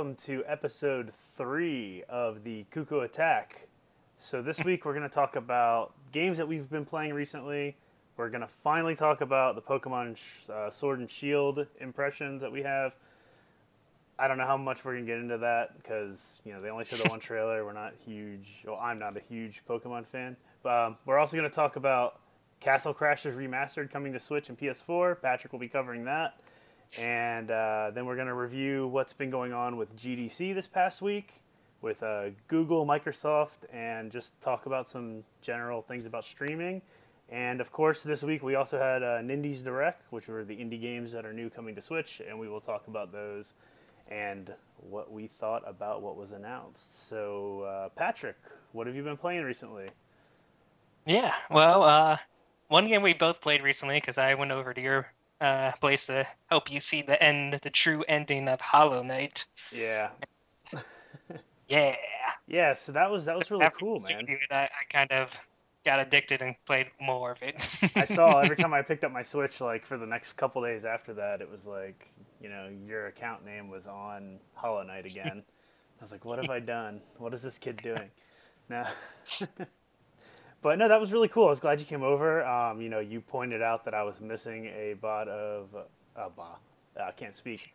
welcome to episode three of the Cuckoo Attack. So, this week we're going to talk about games that we've been playing recently. We're going to finally talk about the Pokemon uh, Sword and Shield impressions that we have. I don't know how much we're going to get into that because, you know, they only showed the one trailer. We're not huge, well, I'm not a huge Pokemon fan. But um, we're also going to talk about Castle Crashers Remastered coming to Switch and PS4. Patrick will be covering that. And uh, then we're going to review what's been going on with GDC this past week, with uh, Google, Microsoft, and just talk about some general things about streaming. And of course, this week we also had uh, Nindies Direct, which were the indie games that are new coming to Switch, and we will talk about those and what we thought about what was announced. So, uh, Patrick, what have you been playing recently? Yeah, well, uh, one game we both played recently because I went over to your uh, place to help you see the end, the true ending of Hollow Knight. Yeah. Yeah, Yeah, so that was that was really After cool, man. it, I, I kind of got addicted and played more of it. I saw every time I picked up my Switch, like for the next couple days after that, it was like, you know, your account name was on Hollow Knight again. I was like, what have I done? What is this kid doing? No. but no, that was really cool. I was glad you came over. Um, you know, you pointed out that I was missing a bot of uh, bot. I can't speak.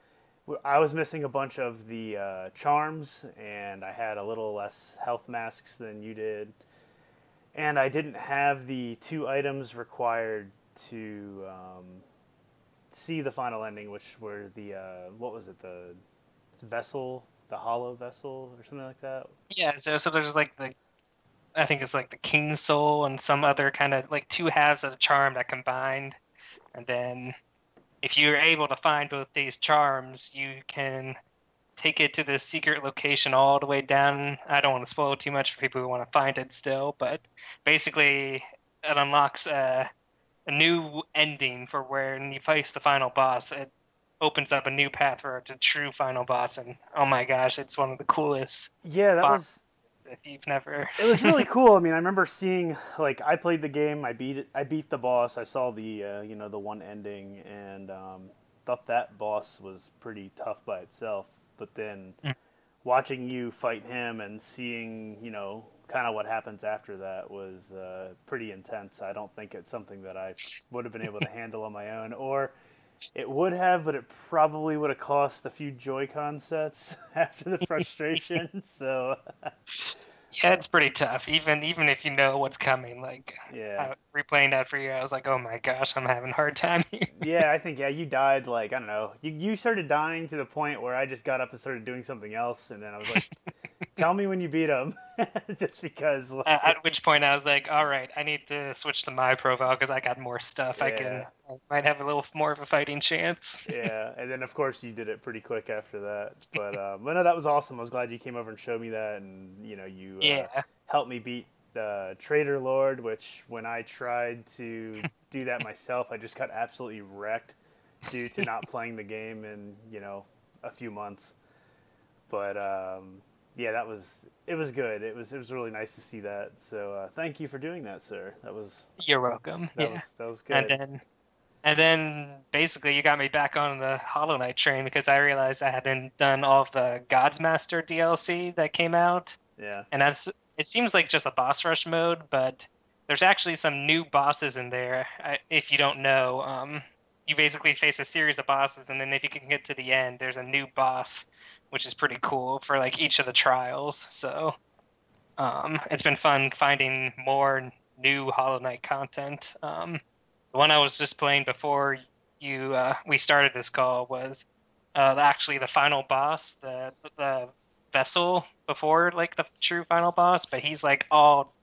I was missing a bunch of the uh, charms, and I had a little less health masks than you did and I didn't have the two items required to um, see the final ending, which were the uh, what was it, the vessel, the hollow vessel, or something like that. yeah, so so there's like the, I think it's like the King's Soul and some other kind of like two halves of the charm that combined, and then if you're able to find both these charms, you can take it to the secret location all the way down. I don't want to spoil too much for people who want to find it still, but basically it unlocks a, a new ending for when you face the final boss. It opens up a new path for the true final boss, and oh my gosh, it's one of the coolest. Yeah, that was If you've never, it was really cool. I mean, I remember seeing like I played the game, I beat it, I beat the boss. I saw the uh, you know the one ending, and um, thought that boss was pretty tough by itself. But then Mm. watching you fight him and seeing you know kind of what happens after that was uh, pretty intense. I don't think it's something that I would have been able to handle on my own, or it would have, but it probably would have cost a few Joy-Con sets after the frustration. so yeah, it's pretty tough. Even even if you know what's coming, like yeah. uh, replaying that for you, I was like, oh my gosh, I'm having a hard time here. yeah, I think yeah, you died like I don't know. You you started dying to the point where I just got up and started doing something else, and then I was like, "Tell me when you beat him," just because. Like, At which point I was like, all right, I need to switch to my profile because I got more stuff. I can I might have a little more of a fighting chance. yeah, and then of course you did it pretty quick after that. But um, but no, that was awesome. I was glad you came over and showed me that, and you know you uh, Yeah. helped me beat the Traitor Lord. Which when I tried to do that myself, I just got absolutely wrecked due to not playing the game in you know a few months. But um, yeah, that was it was good. It was it was really nice to see that. So uh, thank you for doing that, sir. That was You're welcome. that yeah. was that was good. And then and then basically you got me back on the Hollow Knight train because I realized I hadn't done all of the God's Master DLC that came out. yeah, and that's it seems like just a boss rush mode but there's actually some new bosses in there I, if you don't know um, you basically face a series of bosses and then if you can get to the end there's a new boss which is pretty cool for like each of the trials so um, it's been fun finding more new hollow knight content um, the one i was just playing before you uh, we started this call was uh, actually the final boss the the vessel before like the true final boss, but he's like all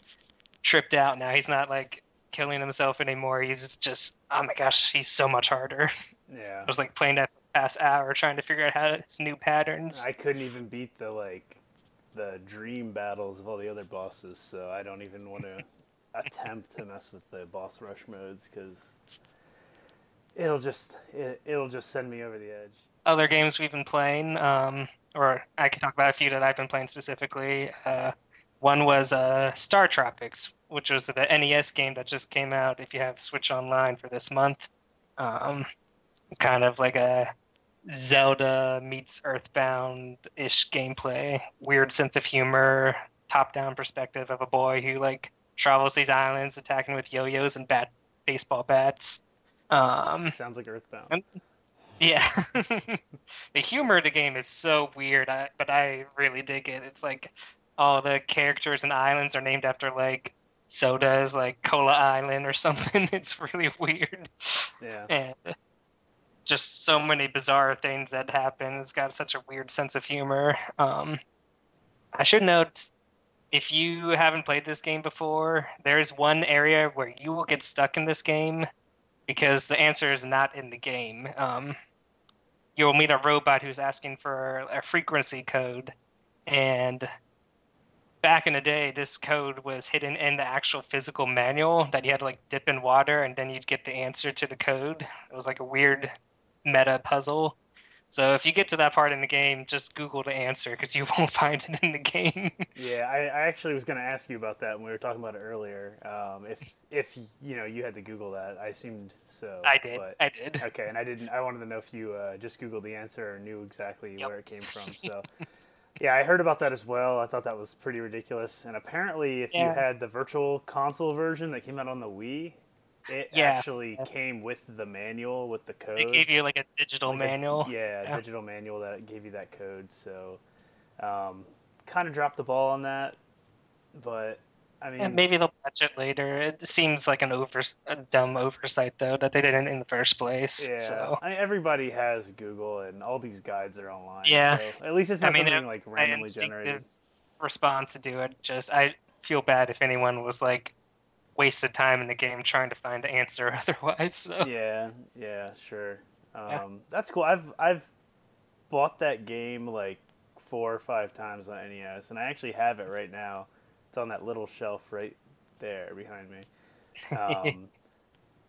tripped out now. He's not like killing himself anymore. He's just oh my gosh, he's so much harder. yeah. I was like playing that past hour trying to figure out how his new patterns. I couldn't even beat the like the dream battles of all the other bosses, so I don't even want to attempt to mess with the boss rush modes because it'll just it, it'll just send me over the edge. Other games we've been playing, um, or I can talk about a few that I've been playing specifically. Uh, one was uh, StarTropics, which was the NES game that just came out. If you have Switch Online for this month, um, kind of like a Zelda meets Earthbound ish gameplay. Weird sense of humor, top down perspective of a boy who like travels these islands attacking with yo-yos and bat baseball bats. Um, Sounds like Earthbound. yeah, the humor of the game is so weird, I, but I really dig it. It's like all the characters and islands are named after like sodas, like Cola Island or something. It's really weird. Yeah. And just so many bizarre things that happen. It's got such a weird sense of humor. Um, I should note if you haven't played this game before, there's one area where you will get stuck in this game because the answer is not in the game. Um, you'll meet a robot who's asking for a frequency code, and back in the day, this code was hidden in the actual physical manual that you had to like dip in water, and then you'd get the answer to the code. It was like a weird meta puzzle. So if you get to that part in the game, just Google the answer because you won't find it in the game. Yeah, I, I actually was going to ask you about that when we were talking about it earlier. Um, if if you know you had to Google that, I assumed so. I did. But, I did. okay, and I didn't. I wanted to know if you uh, just Googled the answer or knew exactly Yep. where it came from. So. Yeah, I heard about that as well. I thought that was pretty ridiculous. And apparently, if you had the virtual console version that came out on the Wii, it Yeah. actually came with the manual with the code. They gave you like a digital Like a- manual. yeah, Yeah. digital manual that gave you that code. So, um, kind of dropped the ball on that. But I mean, Yeah, maybe they'll patch it later. It seems like an over a dumb oversight though that they didn't in the first place. yeah, So I mean, everybody has Google, and all these guides are online. Yeah. so at least it's I not mean, something it- like randomly generated. response to do it. Just I feel bad if anyone was like wasted time in the game trying to find the answer otherwise. So yeah, yeah, sure. Um, Yeah. That's cool. I've I've bought that game like four or five times on NES, and I actually have it right now. It's on that little shelf right there behind me. Um,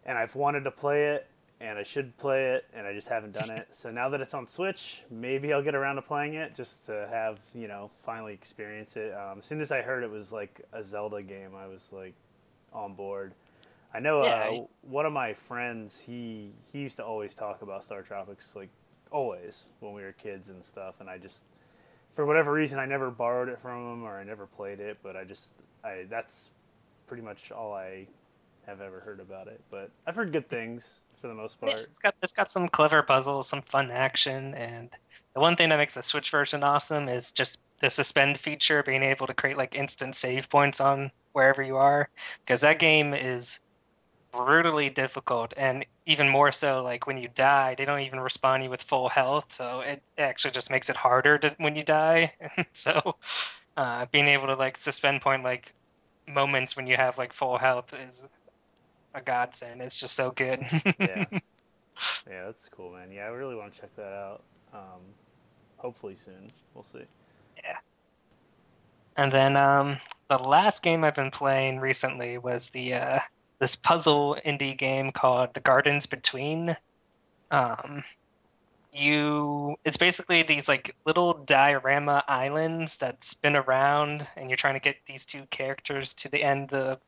and I've wanted to play it, and I should play it, and I just haven't done it. So now that it's on Switch, maybe I'll get around to playing it just to have you know finally experience it. Um, as soon as I heard it was like a Zelda game, I was like on board. I know Yeah, uh, you- one of my friends. He he used to always talk about StarTropics, like always when we were kids and stuff. And I just, for whatever reason, I never borrowed it from him or I never played it. But I just, I that's pretty much all I have ever heard about it. But I've heard good things for the most Yeah, part. it's got it's got some clever puzzles, some fun action, and the one thing that makes the Switch version awesome is just the suspend feature, being able to create like instant save points on wherever you are, because that game is brutally difficult, and even more so like when you die, they don't even respawn you with full health, so it actually just makes it harder to, when you die. and so uh, being able to like suspend point like moments when you have like full health is a godsend. It's just so good. Yeah. yeah, that's cool, man. Yeah, I really want to check that out. Um, hopefully soon. We'll see. Yeah. And then um, the last game I've been playing recently was the uh, this puzzle indie game called The Gardens Between. Um, you it's basically these like little diorama islands that spin around, and you're trying to get these two characters to the end of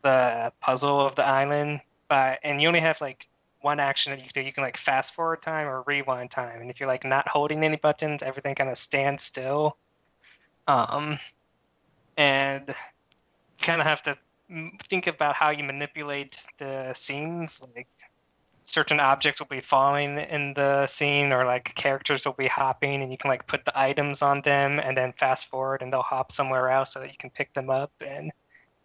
the puzzle of the island. But and you only have like one action that you can do. You can like fast forward time or rewind time, and if you're like not holding any buttons, everything kind of stands still. Um, and you kind of have to think about how you manipulate the scenes. Like certain objects will be falling in the scene, or like characters will be hopping, and you can like put the items on them and then fast forward, and they'll hop somewhere else so that you can pick them up. And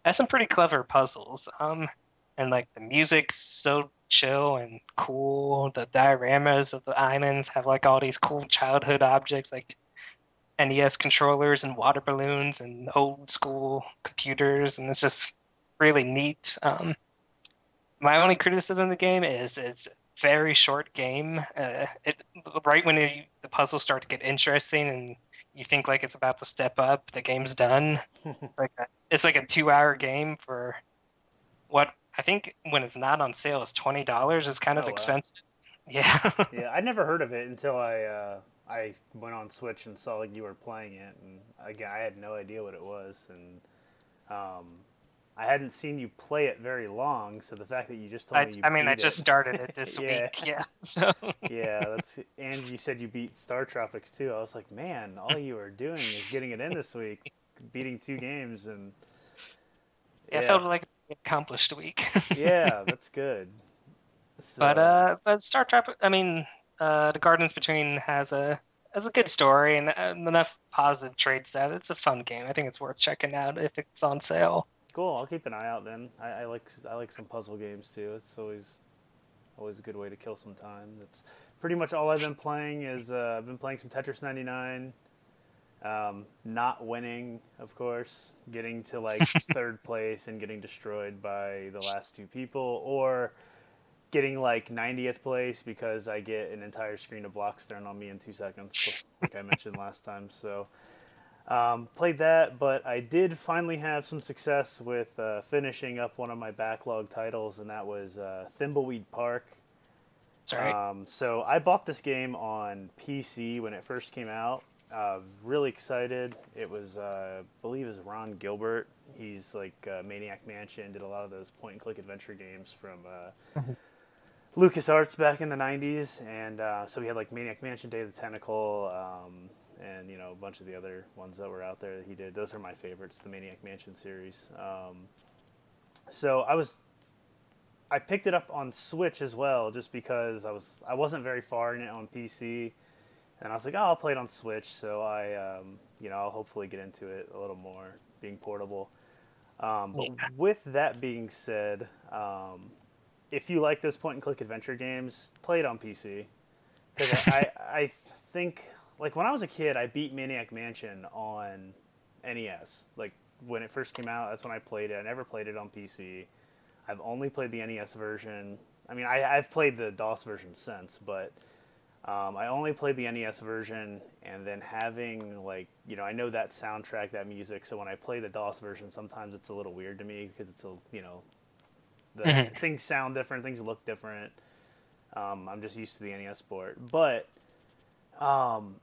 that's some pretty clever puzzles. Um, and like the music's so chill and cool. The dioramas of the islands have like all these cool childhood objects, like NES controllers and water balloons and old school computers, and it's just really neat. Um, my only criticism of the game is it's a very short game. Uh, it right when it, the puzzles start to get interesting and you think like it's about to step up, the game's done. it's like a, it's like a two-hour game for what I think when it's not on sale is twenty dollars. It's kind of Oh, wow. expensive. Yeah. yeah, I never heard of it until I uh, I went on Switch and saw like you were playing it, and again, I had no idea what it was, and um, I hadn't seen you play it very long. So the fact that you just told I, me, you I mean, I just it, started it this Yeah. week. Yeah. So yeah, that's and you said you beat StarTropics too. I was like, man, all you are doing is getting it in this week, beating two games, and yeah, it felt like an accomplished week. yeah, that's good. But uh, but Star Trek. I mean, uh, the Gardens Between has a has a good story and uh, enough positive traits that it's a fun game. I think it's worth checking out if it's on sale. Cool. I'll keep an eye out then. I, I like I like some puzzle games too. It's always always a good way to kill some time. That's pretty much all I've been playing. Is uh, I've been playing some Tetris 99. Um, not winning, of course, getting to like third place and getting destroyed by the last two people, or getting like 90th place because I get an entire screen of blocks thrown on me in two seconds, like I mentioned last time. So. Um, played that, but I did finally have some success with uh, finishing up one of my backlog titles, and that was uh, Thimbleweed Park. It's alright. Um, so I bought this game on PC when it first came out. Uh, really excited. It was, uh, I believe, it was Ron Gilbert. He's like uh, Maniac Mansion, did a lot of those point and click adventure games from uh, LucasArts back in the 90s. And uh, so we had like Maniac Mansion, Day of the Tentacle, um, and you know a bunch of the other ones that were out there that he did. Those are my favorites, the Maniac Mansion series. Um, so I was I picked it up on Switch as well, just because I was I wasn't very far in it on PC, and I was like, oh, I'll play it on Switch. So I, um, you know, I'll hopefully get into it a little more, being portable. Um, but Yeah. with that being said, um, if you like those point and click adventure games, play it on PC. Because I, I think like when I was a kid, I beat Maniac Mansion on NES. Like when it first came out, that's when I played it. I never played it on PC. I've only played the NES version. I mean, I, I've played the DOS version since, but um, I only played the NES version. And then having like, you know, I know that soundtrack, that music. So when I play the DOS version, sometimes it's a little weird to me because it's a, you know, the Mhm. things sound different, things look different. Um, I'm just used to the NES port, but um,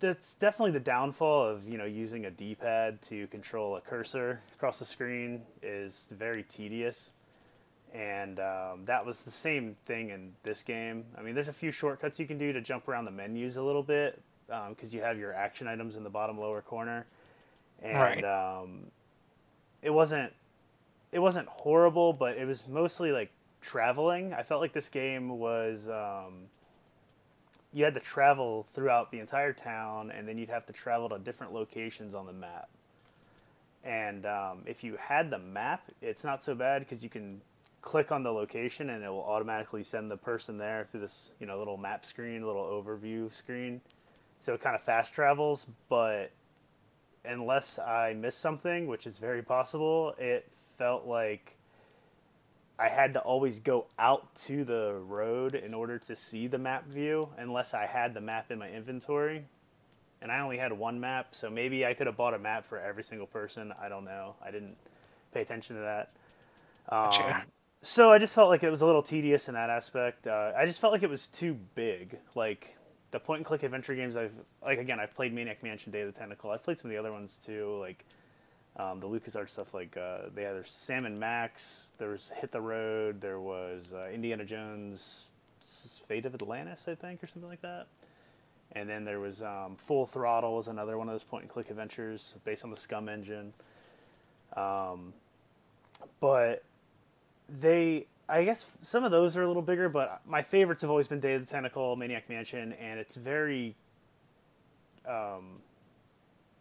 that's definitely the downfall of you know using a D-pad to control a cursor across the screen is very tedious, and um, that was the same thing in this game. I mean, there's a few shortcuts you can do to jump around the menus a little bit because you have your action items in the bottom lower corner, and Right. um, it wasn't it wasn't horrible, but it was mostly like traveling. I felt like this game was um, you had to travel throughout the entire town, and then you'd have to travel to different locations on the map. And um, if you had the map, it's not so bad because you can click on the location and it will automatically send the person there through this you know little map screen, little overview screen. So it kind of fast travels, but unless I missed something, which is very possible, it felt like I had to always go out to the road in order to see the map view, unless I had the map in my inventory. And I only had one map, so maybe I could have bought a map for every single person. I don't know. I didn't pay attention to that. Um, Gotcha. so I just felt like it was a little tedious in that aspect. Uh, I just felt like it was too big. Like the point and click adventure games I've like again I've played Maniac Mansion, Day of the Tentacle. I've played some of the other ones too, like um, the LucasArts stuff. Like uh, they had their Sam and Max. There was Hit the Road. There was uh, Indiana Jones, Fate of Atlantis, I think, or something like that. And then there was um, Full Throttle was another one of those point and click adventures based on the SCUMM engine. Um, but they I guess some of those are a little bigger, but my favorites have always been Day of the Tentacle, Maniac Mansion, and it's very um,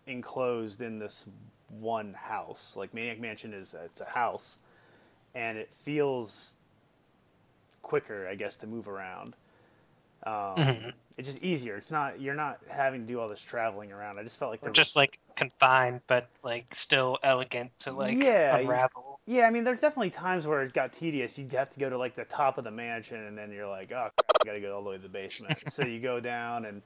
enclosed in this one house. Like Maniac Mansion is it's a house, and it feels quicker, I guess, to move around. Um, Mhm. It's just easier. It's not you're not having to do all this traveling around. I just felt like Or there just like confined, but like still elegant to like Yeah, unravel. Yeah, I mean, there's definitely times where it got tedious. You'd have to go to like the top of the mansion, and then you're like, oh, crap, I gotta go all the way to the basement. so you go down and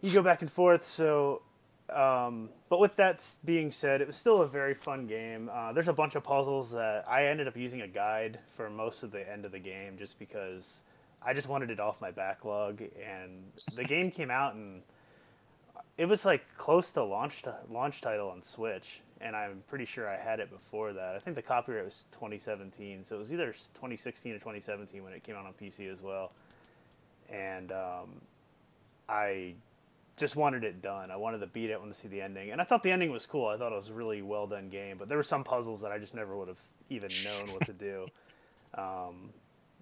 you go back and forth. So, um, but with that being said, it was still a very fun game. Uh, there's a bunch of puzzles that I ended up using a guide for most of the end of the game, just because I just wanted it off my backlog, and the game came out and it was like close to launch to launch title on Switch, and I'm pretty sure I had it before that. I think the copyright was 2017, so it was either 2016 or 2017 when it came out on PC as well. And um, I just wanted it done. I wanted to beat it, I wanted to see the ending, and I thought the ending was cool. I thought it was a really well done game, but there were some puzzles that I just never would have even known what to do. Um,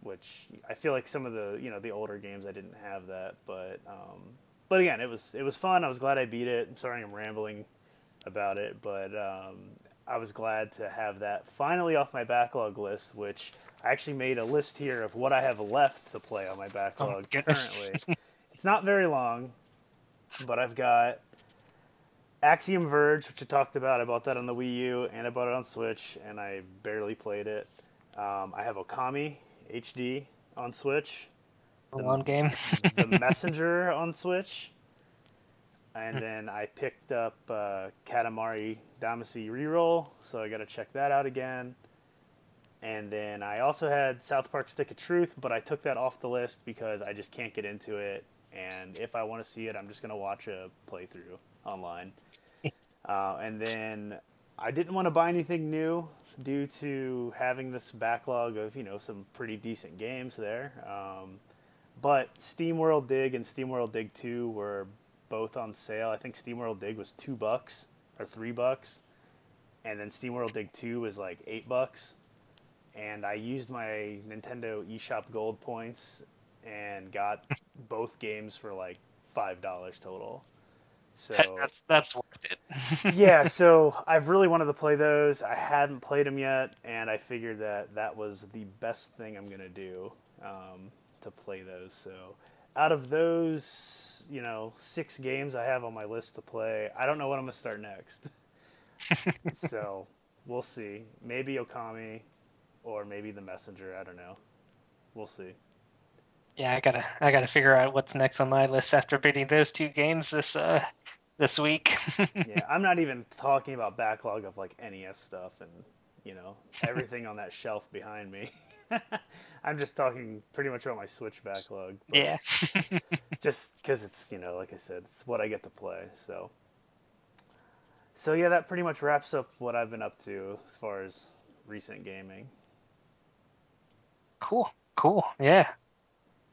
which I feel like some of the you know the older games I didn't have that, but um, but again it was it was fun. I was glad I beat it. I'm sorry I'm rambling about it, but um, I was glad to have that finally off my backlog list, which I actually made a list here of what I have left to play on my backlog oh, currently. it's not very long, but I've got Axiom Verge, which I talked about. I bought that on the Wii U and I bought it on Switch, and I barely played it. Um, I have Okami HD on Switch. The one game. the Messenger on Switch. And then I picked up uh, Katamari Damacy Reroll, so I got to check that out again. And then I also had South Park Stick of Truth, but I took that off the list because I just can't get into it. And if I want to see it, I'm just going to watch a playthrough online. uh, and then I didn't want to buy anything new due to having this backlog of, you know, some pretty decent games there. Um, but SteamWorld Dig and SteamWorld Dig 2 were both on sale. I think SteamWorld Dig was two bucks or three bucks, and then SteamWorld Dig 2 was like eight bucks. And I used my Nintendo eShop Gold points and got both games for like five dollars total. So that's that's worth it. yeah, so I've really wanted to play those. I hadn't played them yet, and I figured that that was the best thing I'm gonna do um, to play those. So out of those, you know, six games I have on my list to play, I don't know what I'm gonna start next. so we'll see. Maybe Okami, or maybe The Messenger. I don't know. We'll see. Yeah, I gotta I gotta figure out what's next on my list after beating those two games this uh this week. yeah, I'm not even talking about backlog of like NES stuff and you know everything on that shelf behind me. I'm just talking pretty much about my Switch backlog. Yeah. just because it's you know like I said, it's what I get to play. So. So yeah, that pretty much wraps up what I've been up to as far as recent gaming. Cool, cool, yeah.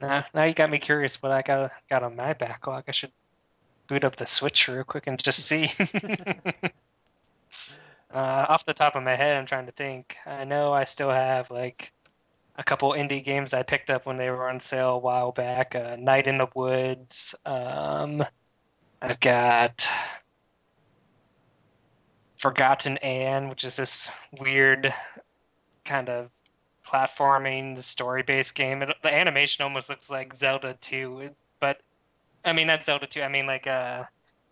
Now, now you got me curious what I got got on my backlog. I should boot up the Switch real quick and just see. uh, off the top of my head, I'm trying to think. I know I still have like a couple indie games I picked up when they were on sale a while back. Uh, Night in the Woods. Um, I've got Forgotten Anne, which is this weird kind of platforming story-based game. It, the animation almost looks like Zelda 2, but I mean not Zelda 2. I mean like uh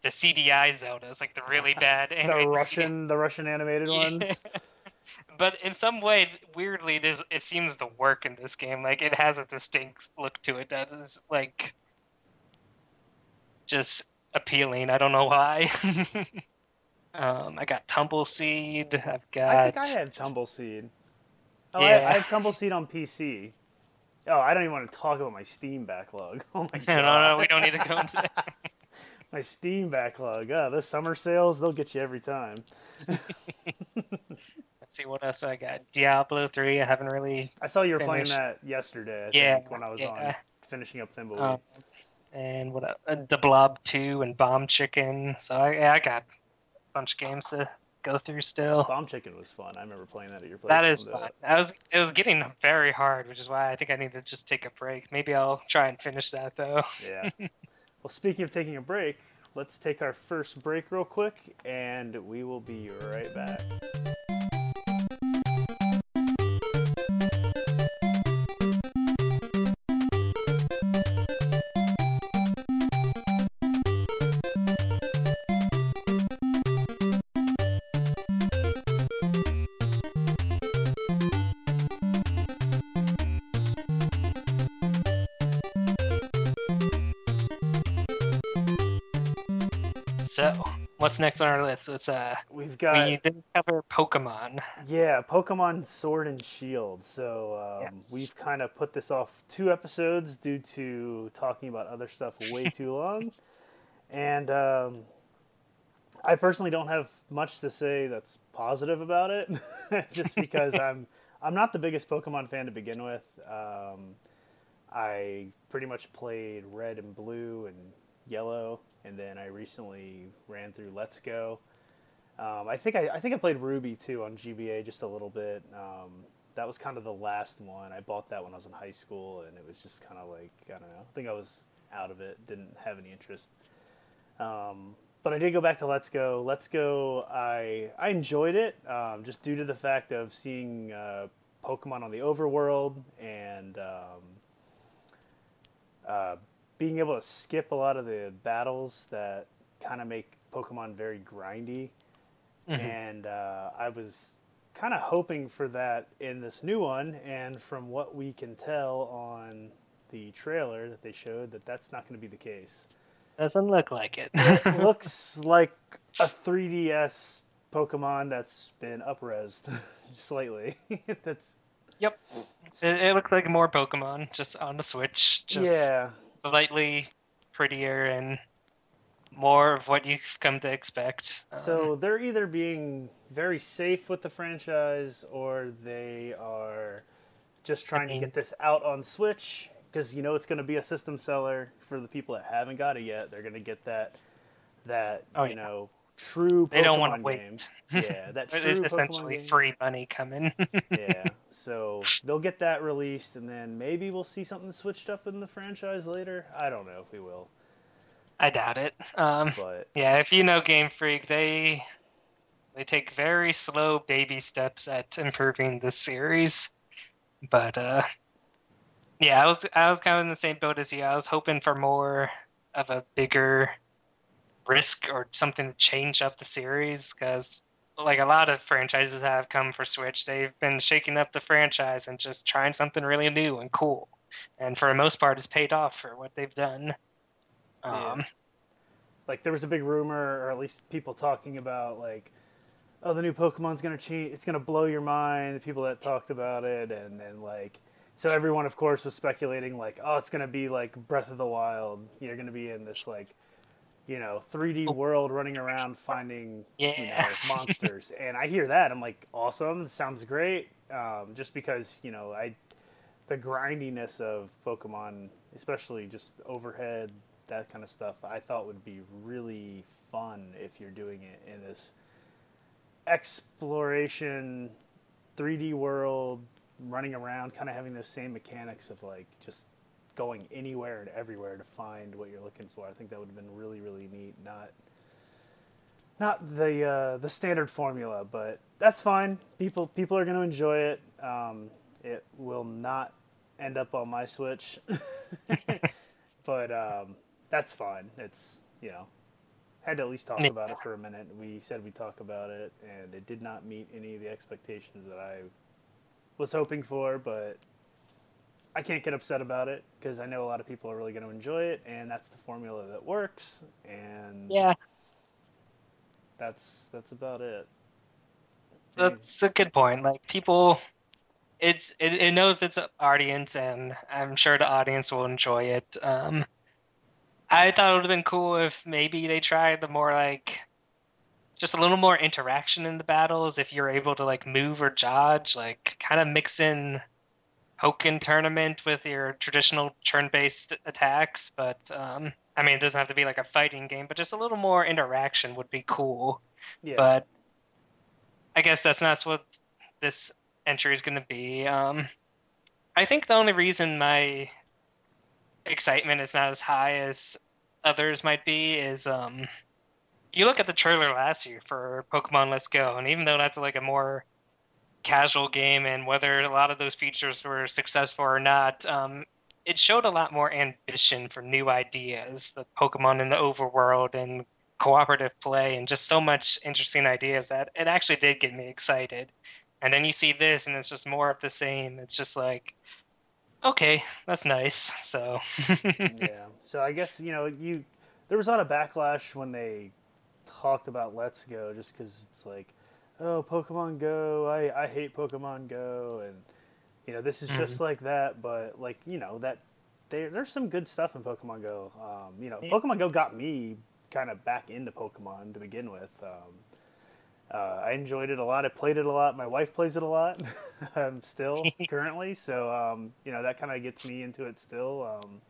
the CDI Zelda is like the really bad the Russian the Russian animated ones. but in some way, weirdly, this it seems to work in this game. Like it has a distinct look to it that is like just appealing. I don't know why. um, I got Tumbleseed. I've got. I think I have Tumbleseed. Oh, yeah. I, I have Tumbleseed on PC. Oh, I don't even want to talk about my Steam backlog. Oh my god. no, no, we don't need to go into that. my Steam backlog. Oh, those summer sales, they'll get you every time. Let's see what else I got. Diablo 3, I haven't really. I saw you were finished. playing that yesterday, I yeah, think, when I was yeah. on finishing up Thimbleweed. Um, and what uh, The Blob 2 and Bomb Chicken. So I, yeah, I got a bunch of games to go through still. Bomb Chicken was fun. I remember playing that at your place. That is fun. I was it was getting very hard, which is why I think I need to just take a break. Maybe I'll try and finish that though. Yeah. well, speaking of taking a break, let's take our first break real quick, and we will be right back. So, what's next on our list? It's uh, we've got we didn't cover Pokemon. Yeah, Pokemon Sword and Shield. So um, yes. we've kind of put this off two episodes due to talking about other stuff way too long, and um, I personally don't have much to say that's positive about it, just because I'm I'm not the biggest Pokemon fan to begin with. Um, I pretty much played Red and Blue and Yellow and then I recently ran through Let's Go. Um, I think I, I think I played Ruby too on GBA just a little bit. Um, that was kind of the last one. I bought that when I was in high school, and it was just kind of like I don't know. I think I was out of it. Didn't have any interest. Um, but I did go back to Let's Go. Let's Go. I I enjoyed it um, just due to the fact of seeing uh, Pokemon on the overworld and um, uh, being able to skip a lot of the battles that kind of make Pokemon very grindy. Mhm. And uh, I was kind of hoping for that in this new one. And from what we can tell on the trailer that they showed, that that's not going to be the case. Doesn't look like it. It looks like a 3DS Pokemon that's been upresed slightly. that's Yep. it, it looks like more Pokemon just on the Switch. Just yeah. Slightly prettier and more of what you've come to expect. Um, So they're either being very safe with the franchise or they are just trying mean- to get this out on Switch because you know it's going to be a system seller for the people that haven't got it yet. They're going to get that that Oh, you yeah. know true. they don't want to Pokemon wait. game. Yeah, that true essentially game. free money coming. yeah, so they'll get that released, and then maybe we'll see something switched up in the franchise later. I don't know if we will, I doubt it. Um, but yeah, if you know Game Freak, they they take very slow baby steps at improving this series. But uh, yeah, I was I was kind of in the same boat as you. I was hoping for more of a bigger risk or something to change up the series because like a lot of franchises have come for Switch, they've been shaking up the franchise and just trying something really new and cool. And for the most part, it's paid off for what they've done. Yeah. Um, like there was a big rumor, or at least people talking about like, oh, the new Pokemon's gonna cheat It's gonna blow your mind. The people that talked about it, and then like, so everyone, of course, was speculating like, oh, it's gonna be like Breath of the Wild. You're gonna be in this like, you know, 3D world running around finding you know monsters. and I hear that, I'm like, awesome. Sounds great. Um, just because you know I, the grindiness of Pokemon, especially just overhead that kind of stuff I thought would be really fun if you're doing it in this exploration 3D world running around kind of having those same mechanics of like just going anywhere and everywhere to find what you're looking for. I think that would have been really really neat not not the uh, the standard formula, but that's fine. People people are going to enjoy it. Um, it will not end up on my Switch, but um, that's fine. It's you know had to at least talk about it for a minute. We said we'd talk about it, and it did not meet any of the expectations that I was hoping for. But I can't get upset about it because I know a lot of people are really going to enjoy it, and that's the formula that works. And yeah, that's that's about it. that's a good point. Like people, it's it, it knows its audience, and I'm sure the audience will enjoy it. Um, I thought it would have been cool if maybe they tried the more like just a little more interaction in the battles. If you're able to like move or dodge, like kind of mix in Pokken tournament with your traditional turn-based attacks. But um, I mean, it doesn't have to be like a fighting game, but just a little more interaction would be cool. yeah, but I guess that's not what this entry is going to be. Um, I think the only reason my excitement is not as high as others might be is um, you look at the trailer last year for Pokemon Let's Go, and even though that's like a more casual game, and whether a lot of those features were successful or not, um, it showed a lot more ambition for new ideas, the Pokemon in the overworld and cooperative play and just so much interesting ideas that it actually did get me excited. And then you see this and it's just more of the same. It's just like, okay, that's nice. So yeah. So I guess you know you there was a lot of backlash when they talked about Let's Go just because it's like, oh, Pokemon Go. I I hate Pokemon Go, and you know this is just Mm-hmm. like that. But like you know that there there's some good stuff in Pokemon Go. Um, you know. Pokemon Go got me kind of back into Pokemon to begin with. Um, uh, I enjoyed it a lot. I played it a lot. My wife plays it a lot. um, still currently, so um, you know that kind of gets me into it still. Um,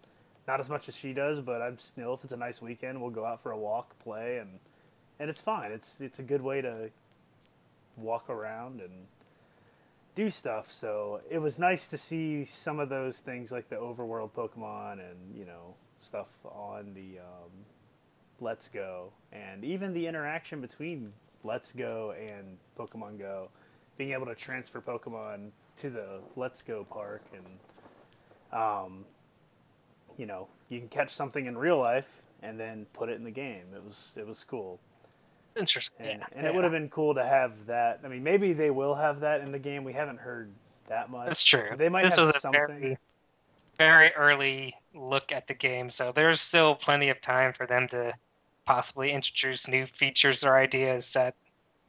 not as much as she does, but I'm still. If it's a nice weekend, we'll go out for a walk, play, and and it's fine. It's it's a good way to walk around and do stuff. So it was nice to see some of those things like the overworld Pokemon and you know stuff on the um, Let's Go, and even the interaction between Let's Go and Pokemon Go, being able to transfer Pokemon to the Let's Go park and um, you know you can catch something in real life and then put it in the game. It was it was cool. Interesting. And, yeah. and it would have been cool to have that. I mean, maybe they will have that in the game. We haven't heard that much. That's true. They might this have something. very, very early look at the game, so there's still plenty of time for them to possibly introduce new features or ideas that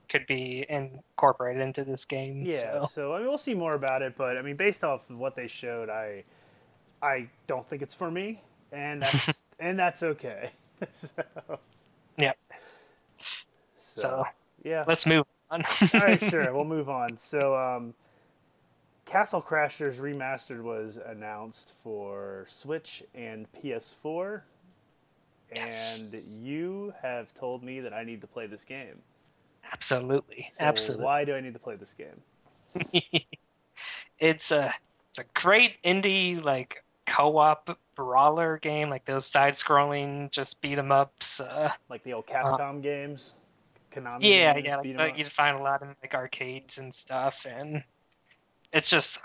could be incorporated into this game. Yeah, So. so I mean, we'll see more about it, but I mean, based off of what they showed, I, I don't think it's for me, and that's and that's okay. so, Yep. So, So yeah. let's move on. All right, sure. We'll move on. So, um, Castle Crashers Remastered was announced for Switch and PS4, Yes. and you have told me that I need to play this game. Absolutely. So Absolutely. Why do I need to play this game? it's a it's a great indie like co-op brawler game, like those side-scrolling just beat 'em ups. Uh, Like the old Capcom games, Konami. yeah, yeah, like, you'd find a lot in like arcades and stuff, and it's just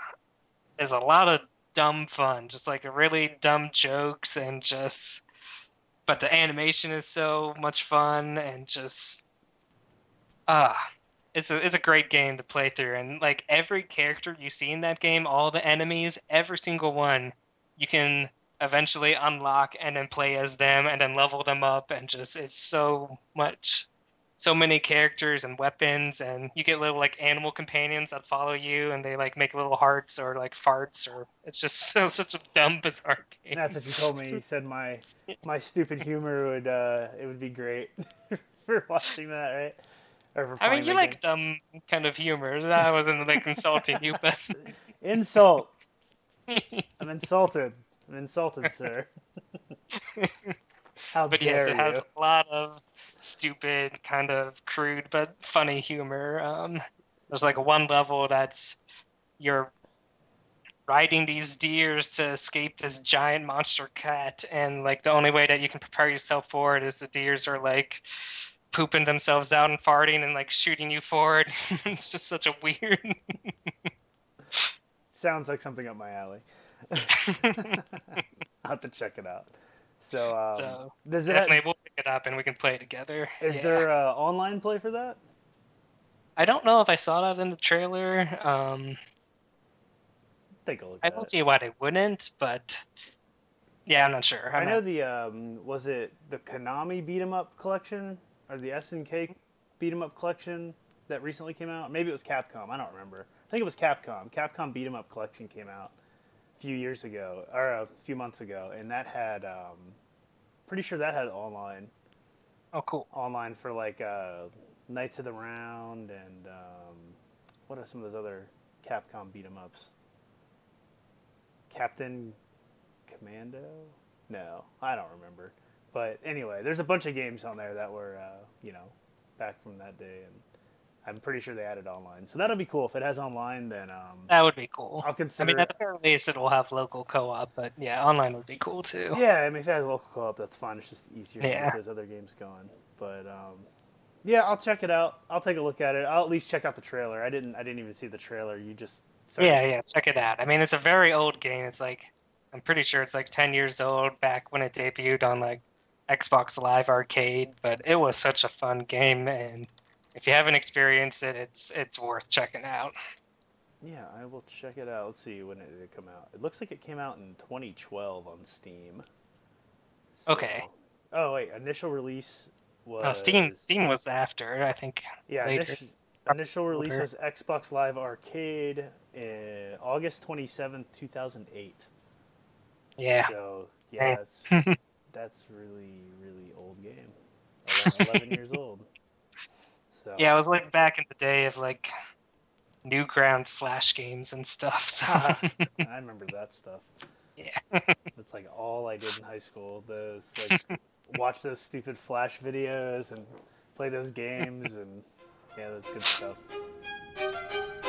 there's a lot of dumb fun, just like really dumb jokes and just. But the animation is so much fun and just ah, it's a it's a great game to play through, and like every character you see in that game, all the enemies, every single one, you can eventually unlock and then play as them and then level them up, and just it's so much, so many characters and weapons, and you get little like animal companions that follow you, and they like make little hearts or like farts, or it's just so such a dumb bizarre game. And that's what you told me. You said my my stupid humor would uh, it would be great for watching that, right? Or I mean, you like dumb kind of humor. I wasn't like insulting you, but insult. I'm insulted. I'm insulted, sir. How but yes, it has you? a lot of stupid, kind of crude but funny humor. Um, there's like one level that's you're riding these deers to escape this giant monster cat, and like the only way that you can prepare yourself for it is the deers are like pooping themselves out and farting and like shooting you forward. it's just such a weird. Sounds like something up my alley. I'll have to check it out. So, um, So, does it? Definitely, we'll pick it up and we can play it together. is Yeah. there uh, online play for that? I don't know if I saw that in the trailer. Um, Take a look. I don't it. see why they wouldn't, but yeah, I'm not sure. I I'm know not- the um, was it the Konami beat 'em up collection or the SNK beat 'em up collection that recently came out? Maybe it was Capcom. I don't remember. I think it was Capcom. Capcom beat 'em up collection came out a few years ago or a few months ago, and that had um, pretty sure that had online Oh, cool. online for like uh, Knights of the Round and um, what are some of those other Capcom beat 'em ups? Captain Commando? No, I don't remember. But anyway, there's a bunch of games on there that were, uh, you know, back from that day, and I'm pretty sure they added online. So that'll be cool. If it has online, then um, That would be cool. I'll consider. I mean, at the very least, it'll have local co-op, but yeah, online would be cool too. Yeah, I mean, if it has local co-op, that's fine. It's just easier to Yeah. get those other games going. But um, yeah, I'll check it out. I'll take a look at it. I'll at least check out the trailer. I didn't. I didn't even see the trailer. You just. started- Yeah, yeah, check it out. I mean, it's a very old game. It's like I'm pretty sure it's like 10 years old back when it debuted on like Xbox Live Arcade, but it was such a fun game and if you haven't experienced it, it's it's worth checking out. Yeah, I will check it out. Let's see when it did it come out. It looks like it came out in 2012 on Steam. So- Okay. Oh wait, initial release was Oh, Steam Steam was after, I think. Yeah, later. initial, initial release was Xbox Live Arcade in August twenty seventh, two thousand eight. Yeah. So yeah, that's that's really really old game. 11, 11 years old. So Yeah, it was like back in the day of like Newgrounds Flash games and stuff. So I remember that stuff. Yeah. That's like all I did in high school. Those like watch those stupid Flash videos and play those games and yeah, that's good stuff.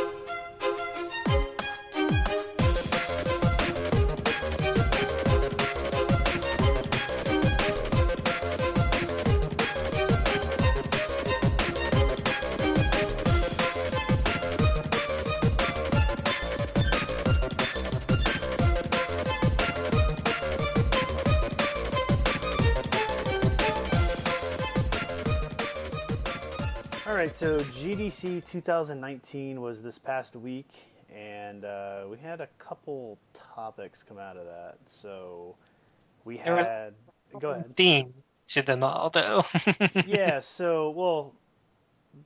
Right, so GDC 2019 was this past week, and uh, we had a couple topics come out of that. So we There had. Go ahead. theme to them all though. yeah, so, well,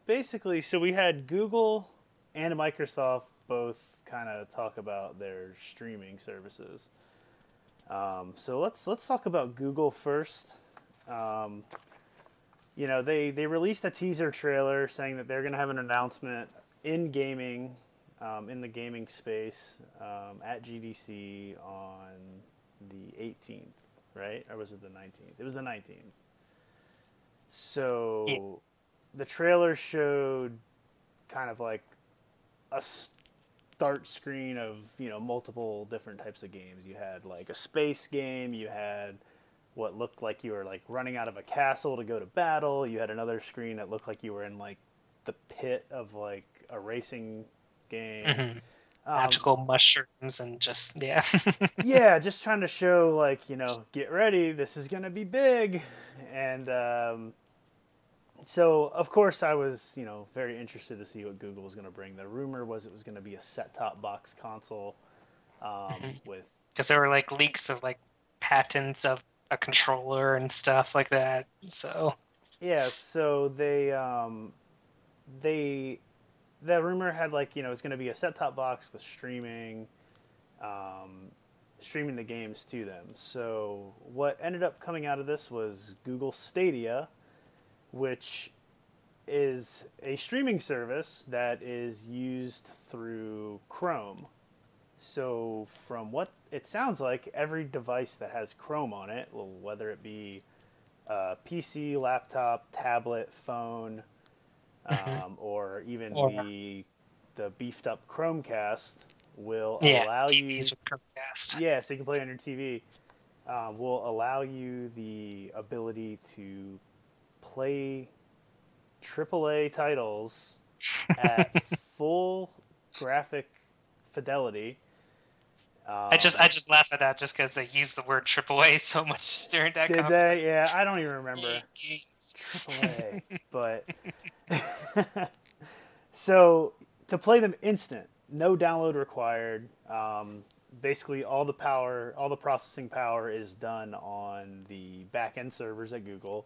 basically, so we had Google and Microsoft both kind of talk about their streaming services. Um, so let's let's talk about Google first. Um, you know, they they released a teaser trailer saying that they're going to have an announcement in gaming, um, in the gaming space um, at GDC on the 18th, right? Or was it the 19th? It was the 19th. So Yeah. the trailer showed kind of like a start screen of you know multiple different types of games. You had like a space game. You had what looked like you were like running out of a castle to go to battle. You had another screen that looked like you were in like the pit of like a racing game. Mhm. Um, Magical mushrooms and just yeah. yeah, just trying to show like you know, get ready, this is gonna be big, and um, so of course I was you know very interested to see what Google was gonna bring. The rumor was it was gonna be a set-top box console um, with Because there were like leaks of like patents of a controller and stuff like that. So yeah. So they um, they the rumor had like you know it's gonna be a set-top box with streaming. Um, streaming the games to them. So what ended up coming out of this was Google Stadia, which is a streaming service that is used through Chrome. So from what it sounds like, every device that has Chrome on it, well, whether it be a PC, laptop, tablet, phone, Mhm. um, or even Or- the the beefed up Chromecast, will yeah, allow you TVs with Chromecast. yeah, so you can play on your TV. Uh, will allow you the ability to play AAA titles at full graphic fidelity. Um, I just I just laugh at that just because they use the word AAA so much during that. did they? Yeah, I don't even remember. AAA, but so to play them instant, no download required. Um, basically, all the power, all the processing power is done on the back end servers at Google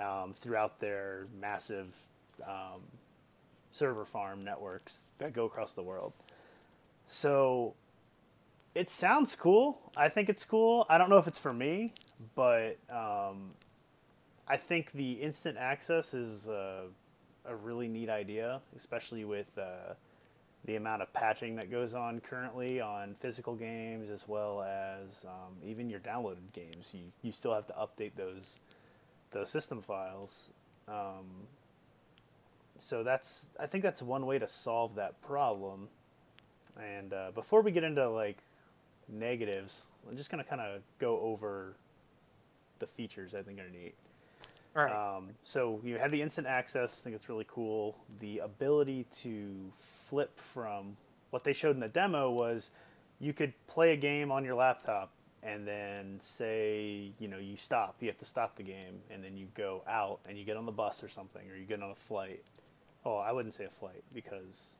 um, throughout their massive um, server farm networks that go across the world. So it sounds cool. I think it's cool. I don't know if it's for me, but um, I think the instant access is a really neat idea, especially with uh, the amount of patching that goes on currently on physical games as well as um, even your downloaded games. You you still have to update those those system files. Um, so that's I think that's one way to solve that problem. And uh, before we get into like negatives, I'm just gonna kind of go over the features I think are neat. Right. Um, so you have the instant access. I think it's really cool. The ability to flip from what they showed in the demo was you could play a game on your laptop and then say you know you stop. You have to stop the game and then you go out and you get on the bus or something or you get on a flight. Oh, I wouldn't say a flight because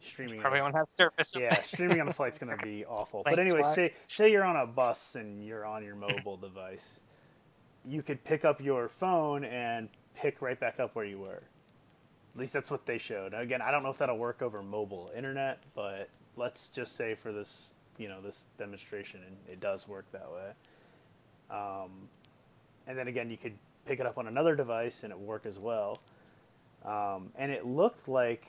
streaming. Probably on, won't have service. yeah, streaming on a flight's gonna be awful. But anyway, say say you're on a bus and you're on your mobile device, you could pick up your phone and pick right back up where you were. At least that's what they showed. Again, I don't know if that'll work over mobile internet, but let's just say for this, you know, this demonstration, it does work that way. Um, and then again, you could pick it up on another device and it work as well. Um, and it looked like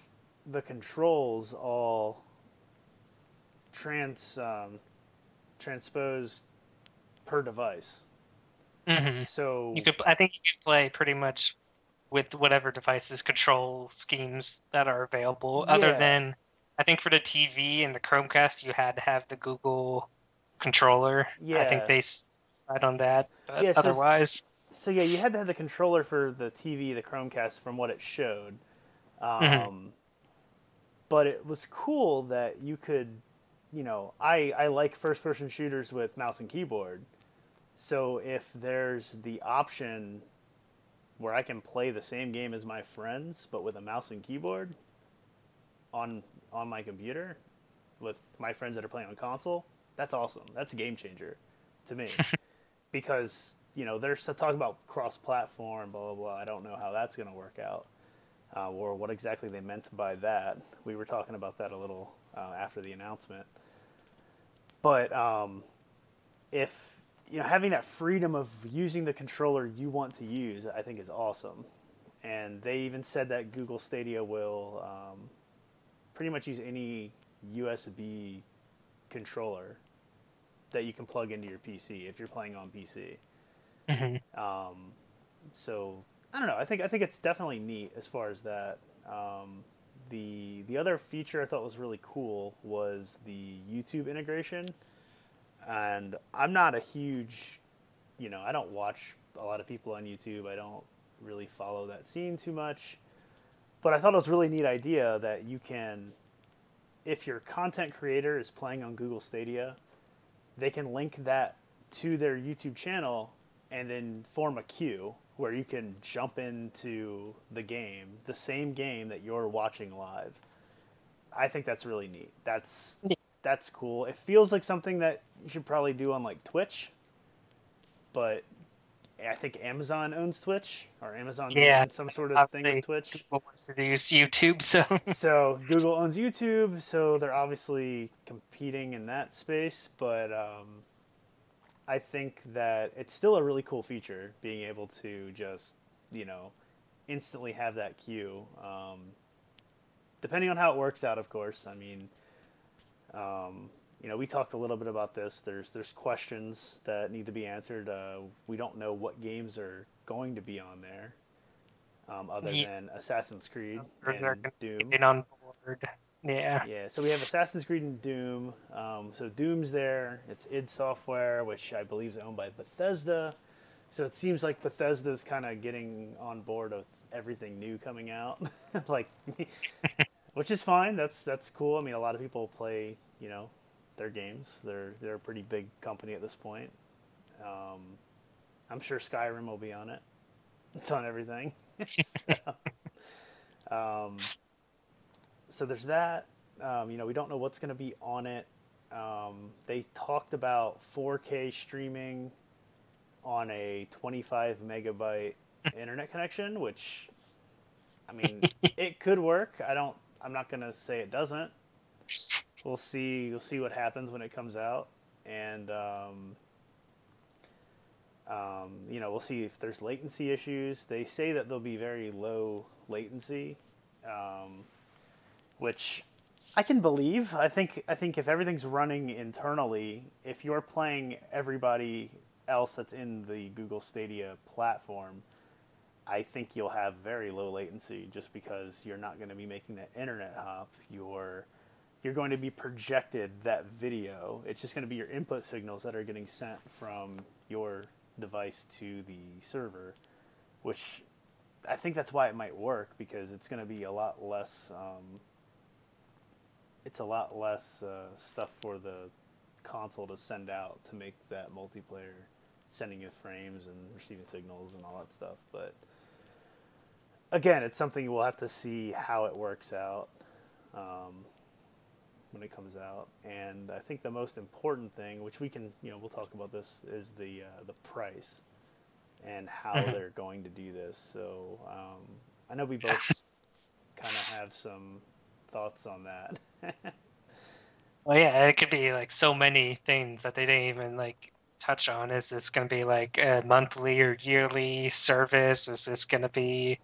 the controls all trans um, transposed per device. hmm So You could, I think, you could play pretty much with whatever devices control schemes that are available. Other than, I think for the TV and the Chromecast, you had to have the Google controller. Yeah, I think they side on that, but Yeah, otherwise, So yeah, you had to have the controller for the TV, the Chromecast, from what it showed. Um, Mhm. But it was cool that you could, you know, I I like first-person shooters with mouse and keyboard. So if there's the option where I can play the same game as my friends, but with a mouse and keyboard on on my computer, with my friends that are playing on console, that's awesome. That's a game changer to me because you know they're talking about cross-platform, blah blah blah. I don't know how that's going to work out, uh, or what exactly they meant by that. We were talking about that a little uh, after the announcement. But um, if you know having that freedom of using the controller you want to use, I think is awesome. And they even said that Google Stadia will um, pretty much use any USB controller that you can plug into your PC if you're playing on PC. Mhm. Um, so I don't know. I think I think it's definitely neat as far as that. Um, the the other feature I thought was really cool was the YouTube integration, and I'm not a huge, you know, I don't watch a lot of people on YouTube. I don't really follow that scene too much, but I thought it was a really neat idea that you can, if your content creator is playing on Google Stadia, they can link that to their YouTube channel and then form a queue where you can jump into the game, the same game that you're watching live. I think that's really neat. That's Yeah. that's cool. It feels like something that you should probably do on like Twitch, but I think Amazon owns Twitch or Amazon Yeah, some sort of thing with Twitch Google wants to use YouTube, so so Google owns YouTube, so they're obviously competing in that space. But um, I think that it's still a really cool feature being able to just you know instantly have that queue. Um, depending on how it works out, of course. I mean, um, you know, we talked a little bit about this. There's there's questions that need to be answered. Uh, we don't know what games are going to be on there, um, other Ye- than Assassin's Creed and Doom. on board. Yeah. Yeah, so we have Assassin's Creed and Doom. Um, so Doom's there. It's id Software, which I believe is owned by Bethesda. So it seems like Bethesda's kind of getting on board with everything new coming out, like, which is fine. That's that's cool. I mean, a lot of people play, you know, their games. They're they're a pretty big company at this point. Um, I'm sure Skyrim will be on it. It's on everything. so, um, so there's that. Um, you know, we don't know what's going to be on it. Um, they talked about 4K streaming on a 25 megabyte internet connection, which, I mean, it could work. I don't. I'm not going to say it doesn't. We'll see. We'll see what happens when it comes out, and um, um, you know, we'll see if there's latency issues. They say that there'll be very low latency, um, which I can believe. I think I think if everything's running internally, if you're playing everybody else that's in the Google Stadia platform, I think you'll have very low latency just because you're not going to be making that internet hop. You're you're going to be projected that video. It's just going to be your input signals that are getting sent from your device to the server, which I think that's why it might work because it's going to be a lot less. Um, it's a lot less uh, stuff for the console to send out to make that multiplayer, sending you frames and receiving signals and all that stuff. But again, it's something we'll have to see how it works out. Um, when it comes out. And I think the most important thing, which we can, you know, we'll talk about this, is the uh, the price. and how Mhm. they're going to do this. So um, I know we both kind of have some thoughts on that. Well, yeah, it could be like so many things that they didn't even like touch on. Is this going to be like a monthly or yearly service? Is this going to be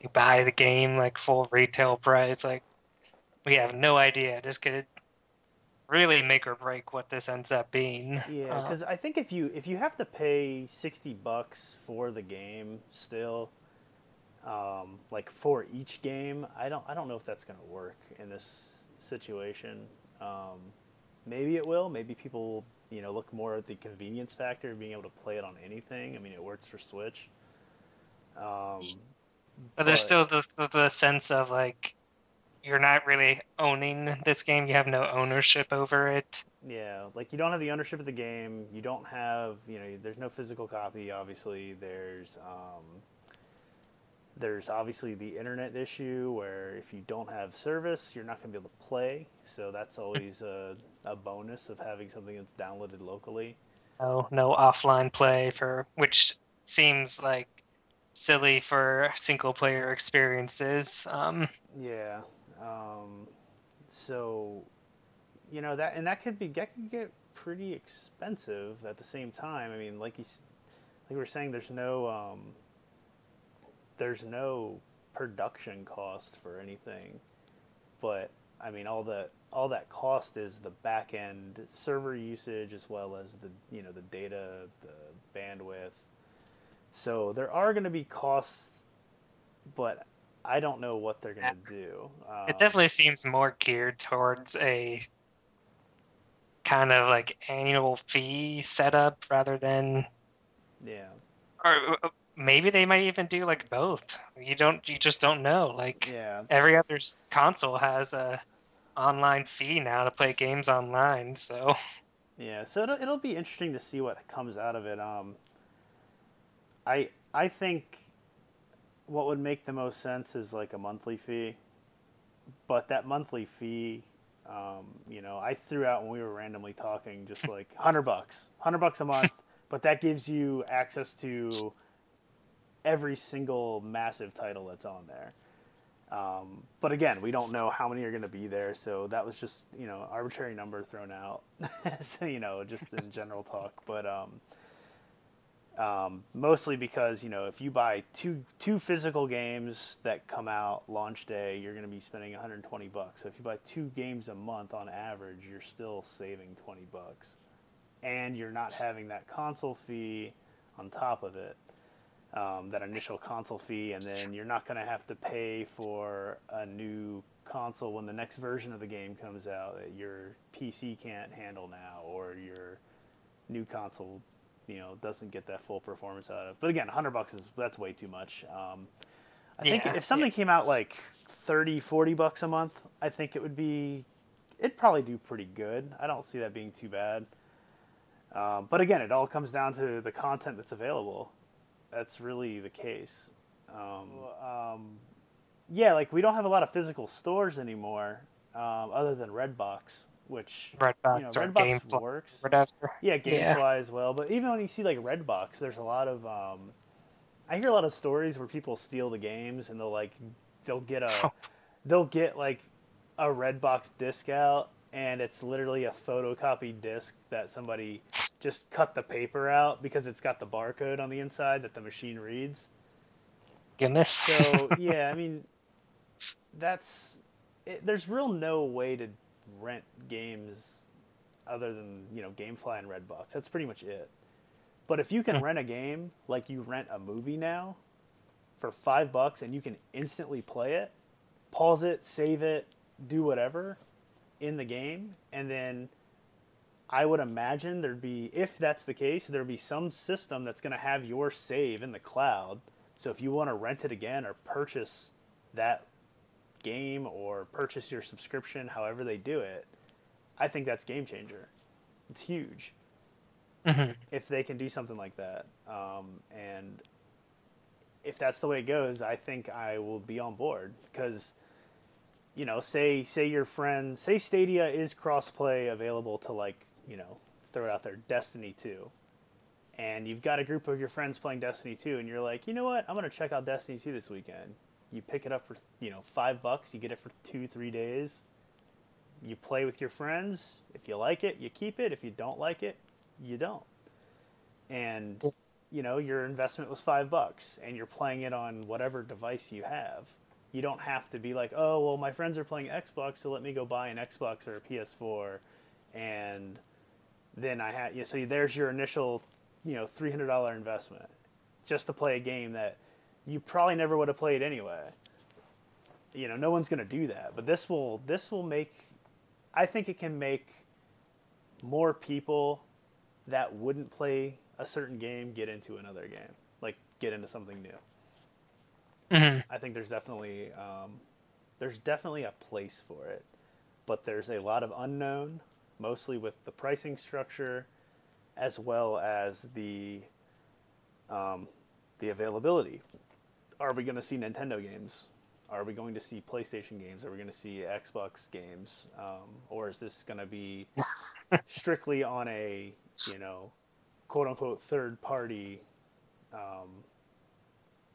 you buy the game like full retail price? Like, we have no idea. This could really make or break what this ends up being. Yeah, Uh, because I think if you if you have to pay sixty bucks for the game still, um, like for each game, I don't I don't know if that's gonna work in this situation. Um, maybe it will. Maybe people will you know look more at the convenience factor of being able to play it on anything. I mean, it works for Switch. Um, But there's still the, the, the sense of like you're not really owning this game. You have no ownership over it. Yeah, like you don't have the ownership of the game. You don't have, you know, there's no physical copy. Obviously, there's um, there's obviously the internet issue where if you don't have service, you're not going to be able to play. So that's always a, a bonus of having something that's downloaded locally. No, no offline play for which seems like silly for single player experiences. Um, Yeah. Um, so, you know that, and that could be that could get pretty expensive at the same time. I mean, like you, like we were saying, there's no, um, there's no production cost for anything, but I mean, all that all that cost is the back end server usage as well as the you know the data, the bandwidth. So there are going to be costs, but I don't know what they're going to do. Um, it definitely seems more geared towards a kind of like annual fee setup rather than yeah. or maybe they might even do like both. You don't you just don't know. Like Yeah, every other console has a online fee now to play games online, so yeah. So it'll, it'll be interesting to see what comes out of it. Um, I I think what would make the most sense is like a monthly fee, but that monthly fee, um, you know, I threw out when we were randomly talking, just like hundred bucks, hundred bucks a month, but that gives you access to every single massive title that's on there. Um, but again, we don't know how many are going to be there, so that was just you know arbitrary number thrown out. so you know, just in general talk, but um, um, mostly because you know if you buy two two physical games that come out launch day, you're going to be spending 120 bucks. So if you buy two games a month on average, you're still saving 20 bucks, and you're not having that console fee on top of it um, that initial console fee, and then you're not going to have to pay for a new console when the next version of the game comes out that your PC can't handle now, or your new console, you know, doesn't get that full performance out of. But again, 100 bucks is that's way too much. Um, I think if something came out like 30, 40 bucks a month, I think it would be, it'd probably do pretty good. I don't see that being too bad. Um, but again, it all comes down to the content that's available that's really the case. Um, um, yeah, like we don't have a lot of physical stores anymore, um, other than Redbox, which Redbox you know, Redbox Gamefly works. whatever. Yeah, GameFly Yeah. as well. But even when you see like Redbox, there's a lot of um, I hear a lot of stories where people steal the games and they'll like they'll get a they'll get like a Redbox disc out and it's literally a photocopied disc that somebody just cut the paper out because it's got the barcode on the inside that the machine reads. Goodness. So yeah, I mean, that's it, there's real no way to rent games other than you know GameFly and Redbox. That's pretty much it. But if you can Hmm. rent a game like you rent a movie now for five bucks and you can instantly play it, pause it, save it, do whatever in the game, and then I would imagine there'd be, if that's the case, there'd be some system that's going to have your save in the cloud. So if you want to rent it again or purchase that game or purchase your subscription, however they do it, I think that's game changer. It's huge Mhm. if they can do something like that. Um, and if that's the way it goes, I think I will be on board because, you know, say say your friend, say Stadia is crossplay available to like, you know, throw it out there, Destiny two. and you've got a group of your friends playing Destiny 2, and you're like, you know what, I'm gonna check out Destiny 2 this weekend. You pick it up for you know five bucks. You get it for two, three days. You play with your friends. If you like it, you keep it. If you don't like it, you don't. And you know your investment was five bucks, and you're playing it on whatever device you have. You don't have to be like, oh well, my friends are playing Xbox, so let me go buy an Xbox or a PS4, and then I had yeah. So there's your initial, you know, three hundred dollar investment, just to play a game that you probably never would have played anyway. You know, no one's going to do that, but this will this will make. I think it can make more people that wouldn't play a certain game get into another game, like get into something new. hmm I think there's definitely um, there's definitely a place for it, but there's a lot of unknown, mostly with the pricing structure, as well as the um, the availability. Are we going to see Nintendo games? Are we going to see PlayStation games? Are we going to see Xbox games? Um, or is this going to be strictly on a you know quote unquote third party um,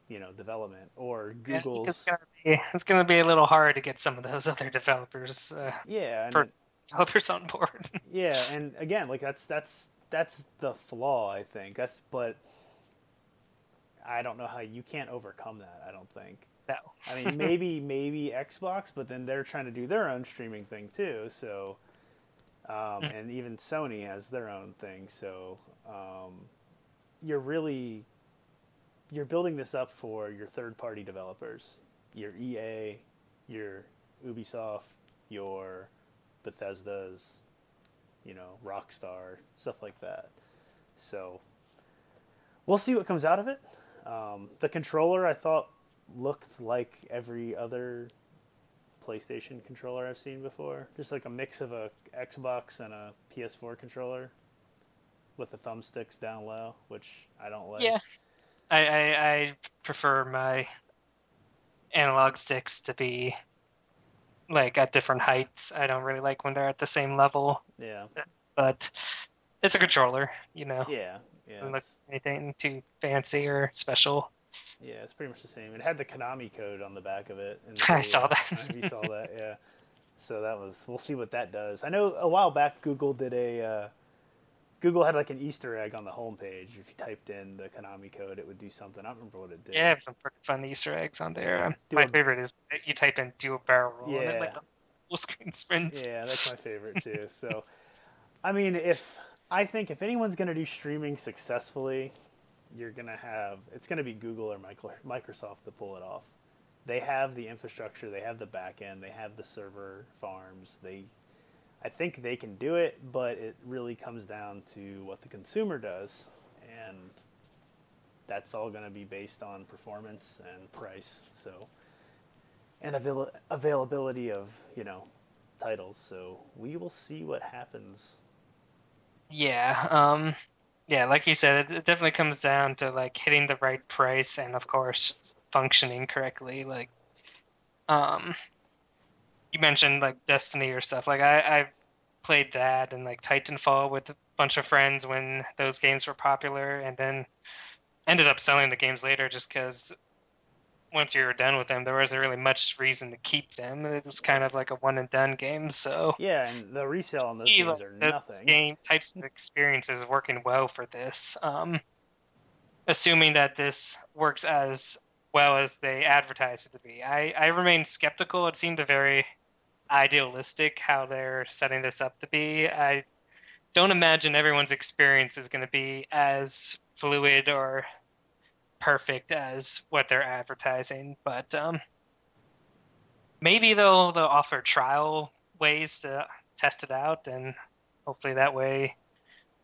you know development or Yeah, Google's it's be it's gonna be a little hard to get some of those other developers uh, yeah and, for- developers on board. yeah and again like that's that's that's the flaw I think that's but I don't know how you can't overcome that I don't think no. I mean maybe maybe Xbox but then they're trying to do their own streaming thing too so um, Mm. and even Sony has their own thing so um, you're really you're building this up for your third party developers your EA your Ubisoft your Bethesda's you know Rockstar stuff like that so we'll see what comes out of it um, the controller I thought looked like every other PlayStation controller I've seen before. Just like a mix of a Xbox and a PS4 controller with the thumbsticks down low, which I don't like. Yeah. I, I I prefer my analog sticks to be like at different heights. I don't really like when they're at the same level, Yeah. but it's a controller, you know. Yeah. Yeah. Look anything too fancy or special. Yeah, it's pretty much the same. It had the Konami code on the back of it. I saw that. you saw that, yeah. So that was. We'll see what that does. I know a while back Google did a. Uh, Google had like an Easter egg on the homepage. If you typed in the Konami code, it would do something. I don't remember what it did. Yeah, some pretty fun Easter eggs on there. Do my a- favorite is you type in do a barrel roll and it like Yeah. a full screen sprint. Yeah, that's my favorite too. So, I mean, if I think if anyone's going to do streaming successfully, you're going to have it's going to be Google or Microsoft to pull it off. They have the infrastructure, they have the back end, they have the server farms. They, I think they can do it, but it really comes down to what the consumer does, and that's all going to be based on performance and price. So, and avail- availability of you know titles. So we will see what happens. Yeah, um, yeah, like you said, it, it definitely comes down to like hitting the right price and of course functioning correctly. Like, um, you mentioned like Destiny or stuff. Like I, I played that and like Titanfall with a bunch of friends when those games were popular, and then ended up selling the games later just because once you were done with them, there wasn't really much reason to keep them. It was kind of like a one and done game. So Yeah, and the resale on those see, games are nothing. game types of experiences working well for this. Um, assuming that this works as well as they advertise it to be. I, I remain skeptical. It seemed a very idealistic how they're setting this up to be. I don't imagine everyone's experience is going to be as fluid or perfect as what they're advertising, but um, maybe they'll they'll offer trial ways to test it out, and hopefully that way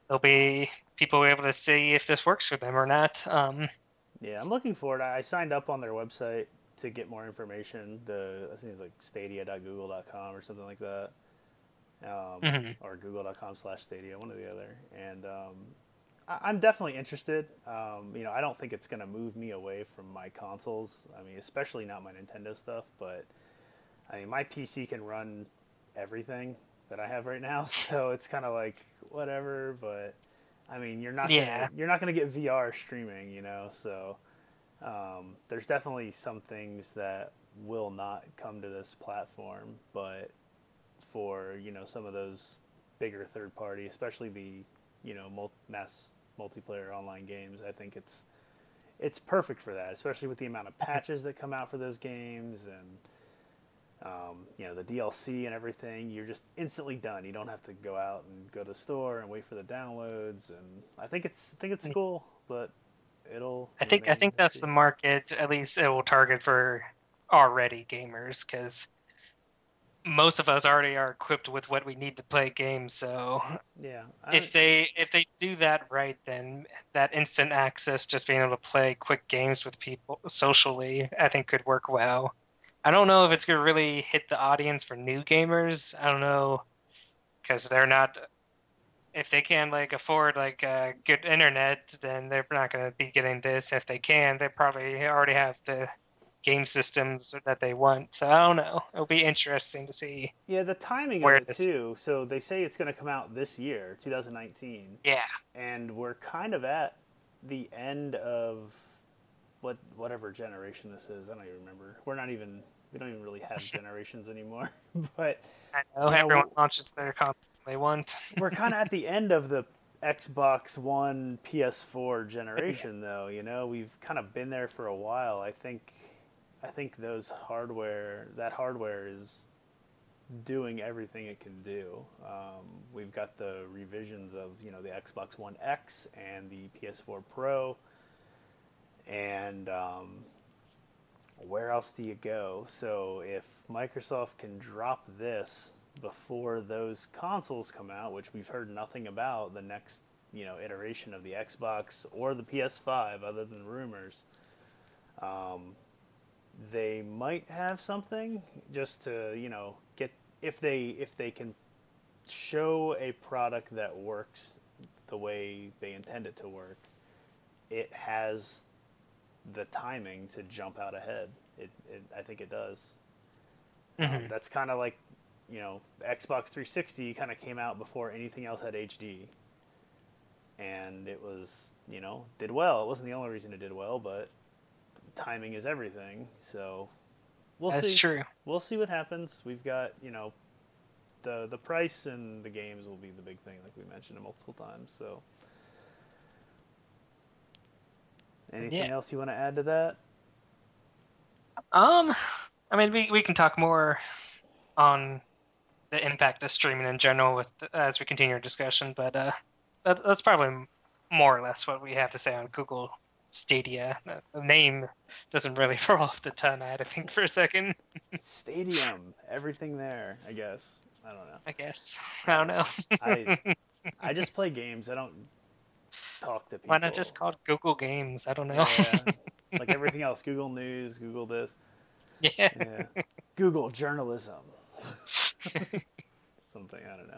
there'll be people will be able to see if this works for them or not. Um, Yeah, I'm looking forward. I signed up on their website to get more information. The I think it's like stadia.google.com or something like that, um, Mhm. or google.com slash stadia, one or the other. And um, I, I'm definitely interested. Um, you know, I don't think it's going to move me away from my consoles. I mean, especially not my Nintendo stuff. But I mean, my PC can run everything that I have right now, so it's kind of like whatever. But I mean, you're not Yeah. gonna, you're not going to get VR streaming, you know. So um, there's definitely some things that will not come to this platform, but for you know some of those bigger third party, especially the you know mul- mass multiplayer online games, I think it's it's perfect for that, especially with the amount of patches that come out for those games and um, you know the DLC and everything. You're just instantly done. You don't have to go out and go to the store and wait for the downloads. And I think it's I think it's cool, but it'll. I think I think that's the market. At least it will target for already gamers because most of us already are equipped with what we need to play games. So yeah. I, if they if they do that right, then that instant access, just being able to play quick games with people socially, I think could work well. I don't know if it's gonna really hit the audience for new gamers. I don't know because they're not. If they can like afford like uh, good internet, then they're not gonna be getting this. If they can, they probably already have the game systems that they want. So I don't know. It'll be interesting to see. yeah, the timing where of it too. So they say it's going to come out this year, 2019, Yeah. and we're kind of at the end of what whatever generation this is. I don't even remember. We're not even we don't even really have generations anymore, but. I know Yeah, everyone w- launches their consoles when they want. we're kind of at the end of the Xbox One PS4 generation though, you know, we've kind of been there for a while. I think I think those hardware that hardware is doing everything it can do. Um, we've got the revisions of, you know, the Xbox One X and the PS4 Pro and um, where else do you go? So if Microsoft can drop this before those consoles come out, which we've heard nothing about the next, you know, iteration of the Xbox or the PS5, other than rumors, um, they might have something just to, you know, get if they if they can show a product that works the way they intend it to work, it has the timing to jump out ahead. It, it I think it does. Um, Mhm. that's kind of like, you know, Xbox 360 kind of came out before anything else had HD, and it was, you know, did well. It wasn't the only reason it did well, but timing is everything. So we'll see. That's see. true. We'll see what happens. We've got, you know, the the price and the games will be the big thing, like we mentioned multiple times. So. Anything Yeah. else you want to add to that? Um, I mean, we we can talk more on the impact of streaming in general with as we continue our discussion, but uh, that, that's probably more or less what we have to say on Google Stadia. The name doesn't really roll off the tongue. I had to think for a second. Stadium, everything there. I guess. I don't know. I guess I don't know. I I just play games. I don't talk to people. Why not just call it Google Games? I don't know. Yeah, like everything else. Google News, Google this. Yeah. Yeah. Google journalism. Something I don't know.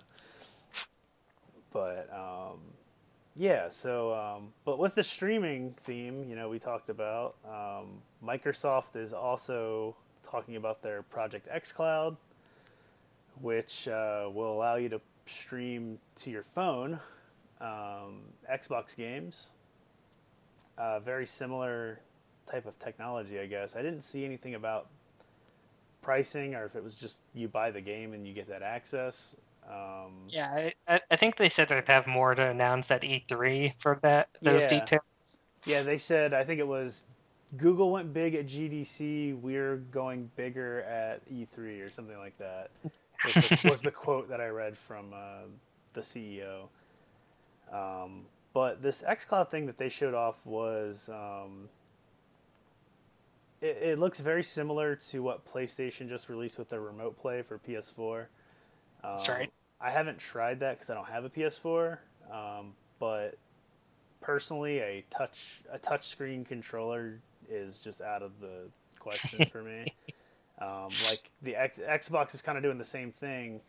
But um, yeah. So, um, but with the streaming theme, you know, we talked about um, Microsoft is also talking about their Project X Cloud, which uh, will allow you to stream to your phone um, Xbox games. Uh, very similar type of technology, I guess. I didn't see anything about pricing or if it was just you buy the game and you get that access. Um, Yeah, I, I- think they said they'd have more to announce at E3 for that those Yeah. details. Yeah, they said I think it was Google went big at GDC. We're going bigger at E3 or something like that. Was the, was the quote that I read from uh, the CEO. Um, but this XCloud thing that they showed off was um, it, it looks very similar to what PlayStation just released with their Remote Play for PS4. Um, That's right. I haven't tried that because I don't have a PS4. Um, but personally, a touch a touch screen controller is just out of the question for me. Um, like the X- Xbox is kind of doing the same thing.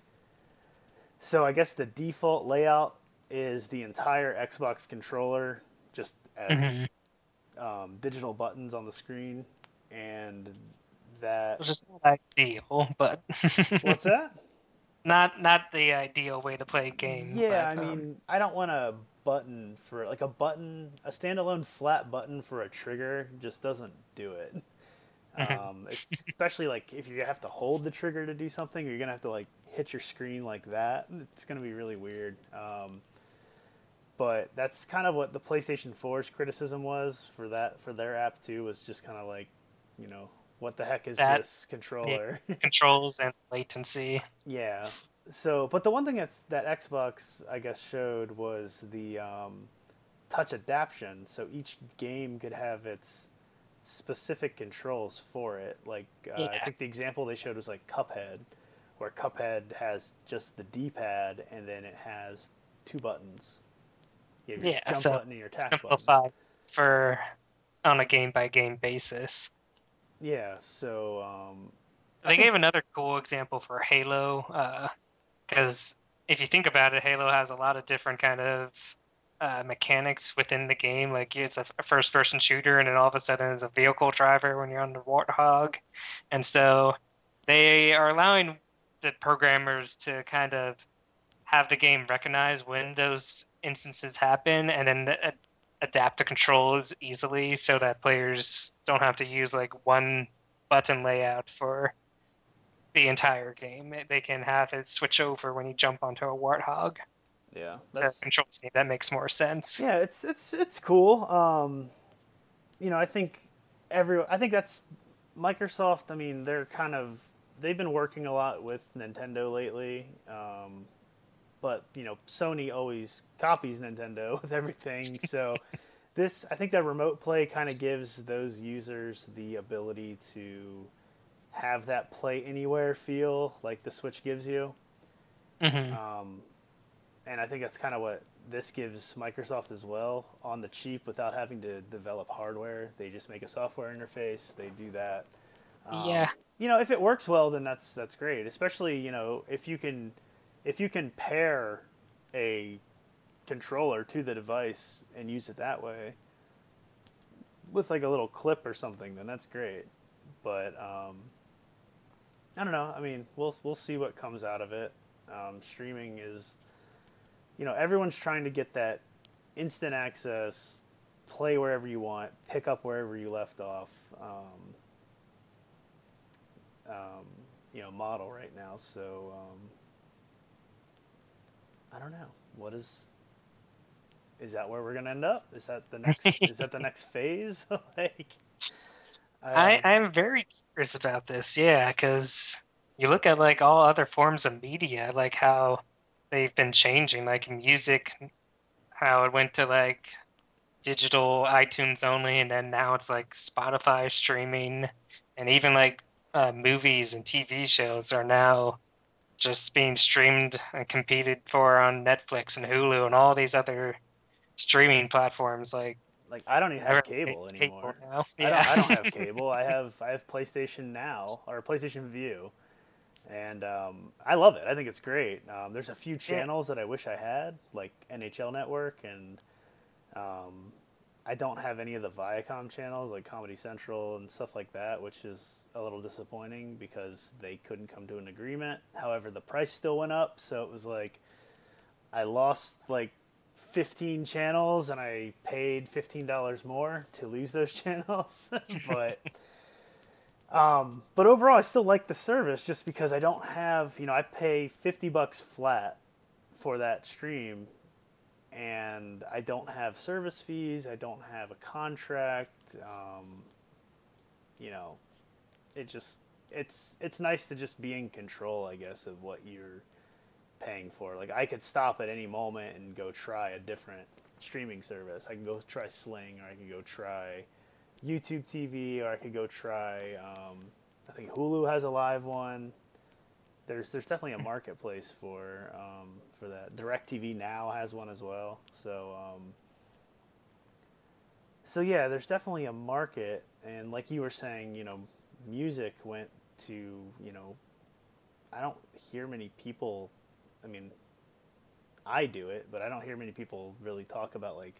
So I guess the default layout is the entire Xbox controller, just as Mhm. um, digital buttons on the screen, and that Which is not ideal, but what's that? not not the ideal way to play a game. Yeah, but, I um, mean, I don't want a button for like a button, a standalone flat button for a trigger just doesn't do it. Mhm. Um, especially like if you have to hold the trigger to do something, or you're gonna have to like hit your screen like that. It's gonna be really weird. Um, but that's kind of what the PlayStation 4's criticism was for that for their app too. Was just kind of like, you know, what the heck is That- this controller? Controls and latency. Yeah. So, but the one thing that's that Xbox I guess showed was the um, touch adaption. So each game could have its specific controls for it. Like uh, I think the example they showed was like Cuphead, where Cuphead has just the D-pad and then it has two buttons. You Yeah, jump so button and your attack button. Simplified for on a game by game basis. Yeah. So um, They think- gave another cool example for Halo, because if you think about it, Halo has a lot of different kind of uh, mechanics within the game. Like it's a, first-person shooter, and then all of a sudden it's a vehicle driver when you're on the Warthog, and so they are allowing the programmers to kind of have the game recognize when those instances happen, and then adapt the controls easily so that players don't have to use like one button layout for the entire game. They can have it switch over when you jump onto a warthog. yeah. So that's- control scheme that makes more sense. Yeah, it's it's it's cool. Um, you know, I think every I think that's Microsoft. I mean, they're kind of they've been working a lot with Nintendo lately. Um, but you know, Sony always copies Nintendo with everything. So this, I think that remote play kind of gives those users the ability to have that play anywhere feel like the Switch gives you. hmm Um, and I think that's kind of what this gives Microsoft as well on the cheap without having to develop hardware. They just make a software interface. They do that. Um, Yeah. You know, if it works well, then that's that's great. Especially you know if you can if you can pair a controller to the device and use it that way with like a little clip or something, then that's great. But um, I don't know. I mean, we'll we'll see what comes out of it. Um, streaming is, you know, everyone's trying to get that instant access, play wherever you want, pick up wherever you left off. Um, um, you know, model right now. So um, I don't know. What is is that where we're gonna end up? Is that the next? is that the next phase? like, I, um, I'm very curious about this, yeah, because you look at like all other forms of media, like how they've been changing, like music, how it went to like digital iTunes only, and then now it's like Spotify streaming, and even like uh, movies and TV shows are now just being streamed and competed for on Netflix and Hulu and all these other streaming platforms. Like like I don't even have cable anymore. now. I, don't, I don't have cable. I have I have PlayStation Now or PlayStation Vue, and um, I love it. I think it's great. Um, there's a few channels that I wish I had, like NHL Network, and um, I don't have any of the Viacom channels, like Comedy Central and stuff like that, which is a little disappointing because they couldn't come to an agreement. However, the price still went up, so it was like I lost like 15 channels and I paid $15 more to lose those channels. but um, but overall I still like the service just because I don't have, you know, I pay 50 bucks flat for that stream and I don't have service fees, I don't have a contract um, you know, it just it's it's nice to just be in control, I guess, of what you're paying for. Like I could stop at any moment and go try a different streaming service. I can go try Sling, or I can go try YouTube TV, or I could go try. Um, I think Hulu has a live one. There's there's definitely a marketplace for um, for that. Directv now has one as well. So um, so yeah, there's definitely a market, and like you were saying, you know, music went to you know, I don't hear many people I mean, I do it, but I don't hear many people really talk about like,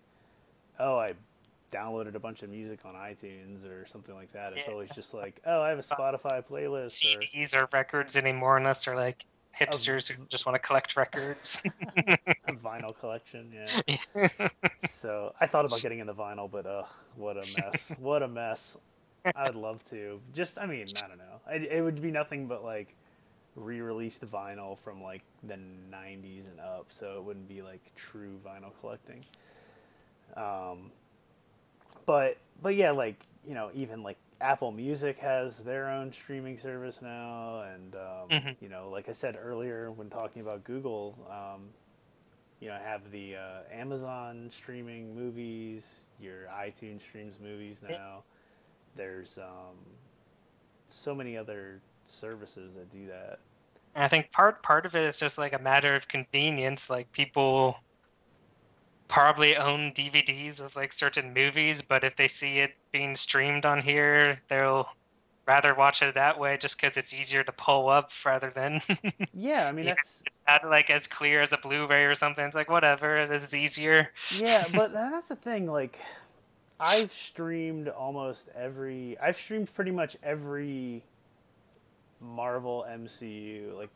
oh, I downloaded a bunch of music on iTunes or something like that. It's Yeah. always just like, oh, I have a Spotify playlist or CDs or records anymore unless they're like hipsters who just want to collect records. vinyl collection, yeah. so I thought about getting in the vinyl, but ugh, what a mess! what a mess! I'd love to. Just, I mean, I don't know. It, it would be nothing but like re-released vinyl from like the 90s and up, so it wouldn't be like true vinyl collecting. Um, but but yeah, like you know, even like Apple Music has their own streaming service now, and um, mm-hmm. you know, like I said earlier when talking about Google, um, you know, have the uh, Amazon streaming movies, your iTunes streams movies now. There's um, so many other services that do that. And I think part part of it is just like a matter of convenience. Like people probably own DVDs of like certain movies, but if they see it being streamed on here, they'll rather watch it that way just because it's easier to pull up rather than. yeah, I mean that's. It's not like as clear as a Blu-ray or something. It's like whatever, this is easier. Yeah, but that's the thing. Like, I've streamed almost every. I've streamed pretty much every Marvel MCU like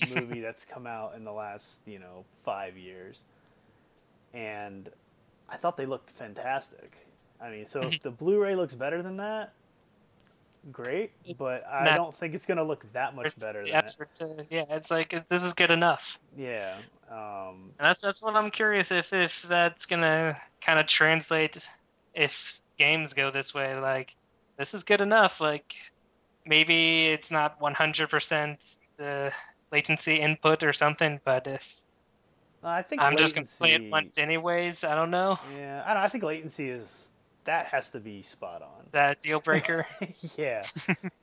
movie that's come out in the last you know five years and I thought they looked fantastic. I mean, so if the Blu-ray looks better than that, great. It's but I not, don't think it's going to look that much better than it. To, yeah, it's like this is good enough. Yeah. Um, and that's that's what I'm curious if if that's going to kind of translate if games go this way. Like this is good enough. Like maybe it's not 100% the latency input or something, but if I think I'm latency, just gonna play it once anyways. I don't know. Yeah, I, don't, I think latency is that has to be spot on. That deal breaker. yeah,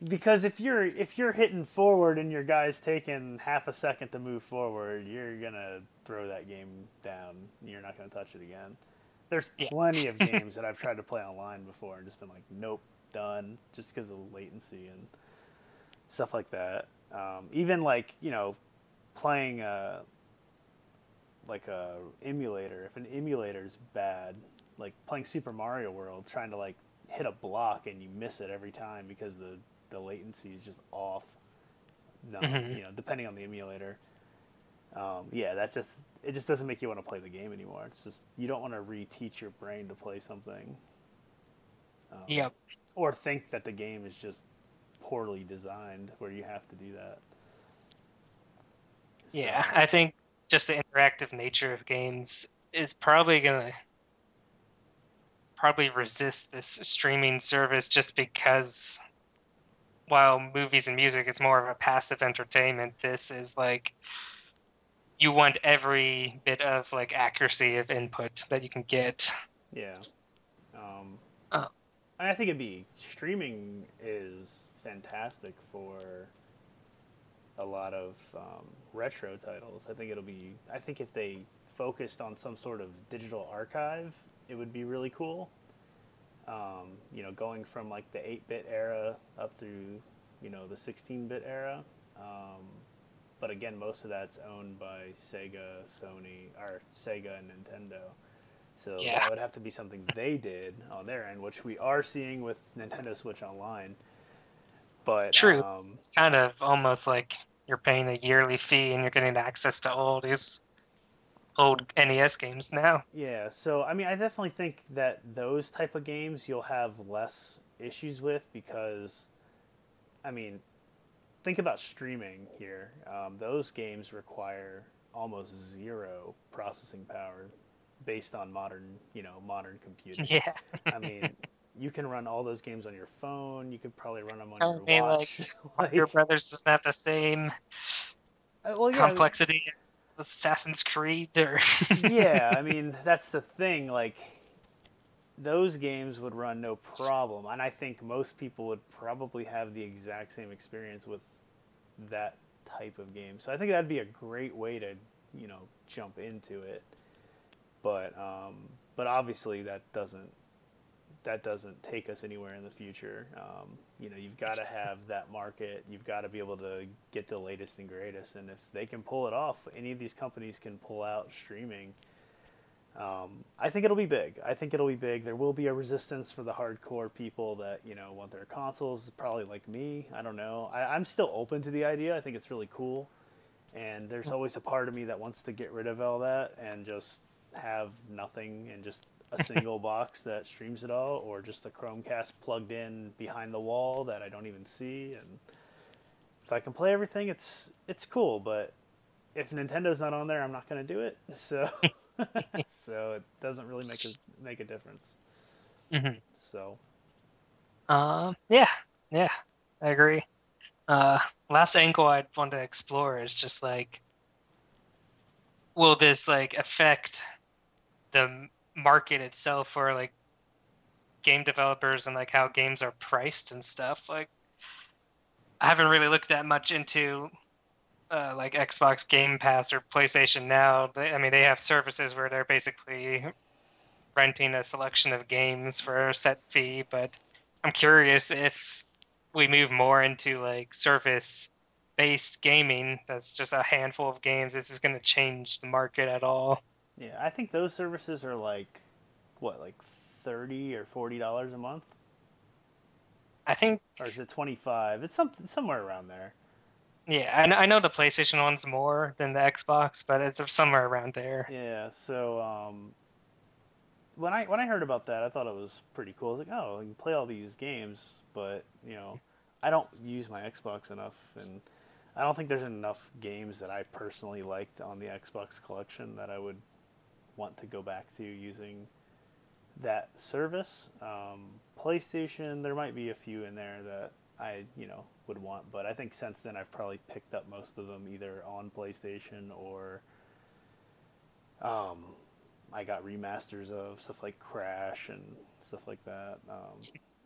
because if you're if you're hitting forward and your guy's taking half a second to move forward, you're gonna throw that game down. You're not gonna touch it again. There's plenty of games that I've tried to play online before and just been like, nope, done, just because of latency and stuff like that. Um, even like you know, playing. Uh, like a emulator, if an emulator is bad, like playing Super Mario World, trying to like hit a block and you miss it every time because the the latency is just off. No, mm-hmm. you know, depending on the emulator. Um, yeah, that just it just doesn't make you want to play the game anymore. It's just you don't want to reteach your brain to play something. Um, yep. Or think that the game is just poorly designed where you have to do that. So, yeah, I think just the interactive nature of games is probably gonna probably resist this streaming service just because while movies and music it's more of a passive entertainment this is like you want every bit of like accuracy of input that you can get yeah um, oh. i think it'd be streaming is fantastic for a lot of um, retro titles. I think it'll be. I think if they focused on some sort of digital archive, it would be really cool. Um, you know, going from like the 8-bit era up through, you know, the 16-bit era. Um, but again, most of that's owned by Sega, Sony, or Sega and Nintendo. So yeah. that would have to be something they did on their end, which we are seeing with Nintendo Switch Online. But true, um, it's kind of almost like you're paying a yearly fee and you're getting access to all these old NES games now. Yeah, so I mean, I definitely think that those type of games you'll have less issues with because, I mean, think about streaming here. Um, those games require almost zero processing power based on modern, you know, modern computing. Yeah. I mean, you can run all those games on your phone. You could probably run them on Tell your me, watch. Like, like, your brothers doesn't have the same uh, well, yeah, complexity with Assassin's Creed or Yeah, I mean that's the thing, like those games would run no problem. And I think most people would probably have the exact same experience with that type of game. So I think that'd be a great way to, you know, jump into it. But um, but obviously that doesn't that doesn't take us anywhere in the future. Um, you know, you've got to have that market. You've got to be able to get the latest and greatest. And if they can pull it off, any of these companies can pull out streaming. Um, I think it'll be big. I think it'll be big. There will be a resistance for the hardcore people that you know want their consoles. Probably like me. I don't know. I, I'm still open to the idea. I think it's really cool. and there's always a part of me that wants to get rid of all that and just have nothing and just a single box that streams it all, or just a Chromecast plugged in behind the wall that I don't even see. And if I can play everything, it's it's cool. But if Nintendo's not on there, I'm not going to do it. So so it doesn't really make a make a difference. Mm-hmm. So Um, yeah, yeah, I agree. Uh, last angle I'd want to explore is just like, will this like affect the market itself for like game developers and like how games are priced and stuff? Like, I haven't really looked that much into uh, like Xbox Game Pass or PlayStation Now. They, I mean, they have services where they're basically renting a selection of games for a set fee, but I'm curious if we move more into like service based gaming that's just a handful of games this is going to change the market at all yeah, I think those services are like what, like thirty or forty dollars a month, i think or is it twenty five? It's something somewhere around there. yeah I, I know the playstation one's more than the xbox but it's somewhere around there Yeah, so um, when I when I heard about that, I thought it was pretty cool. I was like, oh, I can play all these games, but you know, I don't use my Xbox enough, and I don't think there's enough games that I personally liked on the Xbox collection that I would want to go back to using that service. Um, PlayStation, there might be a few in there that I you know would want, but I think since then I've probably picked up most of them either on PlayStation or um, I got remasters of stuff like Crash and stuff like that. Um,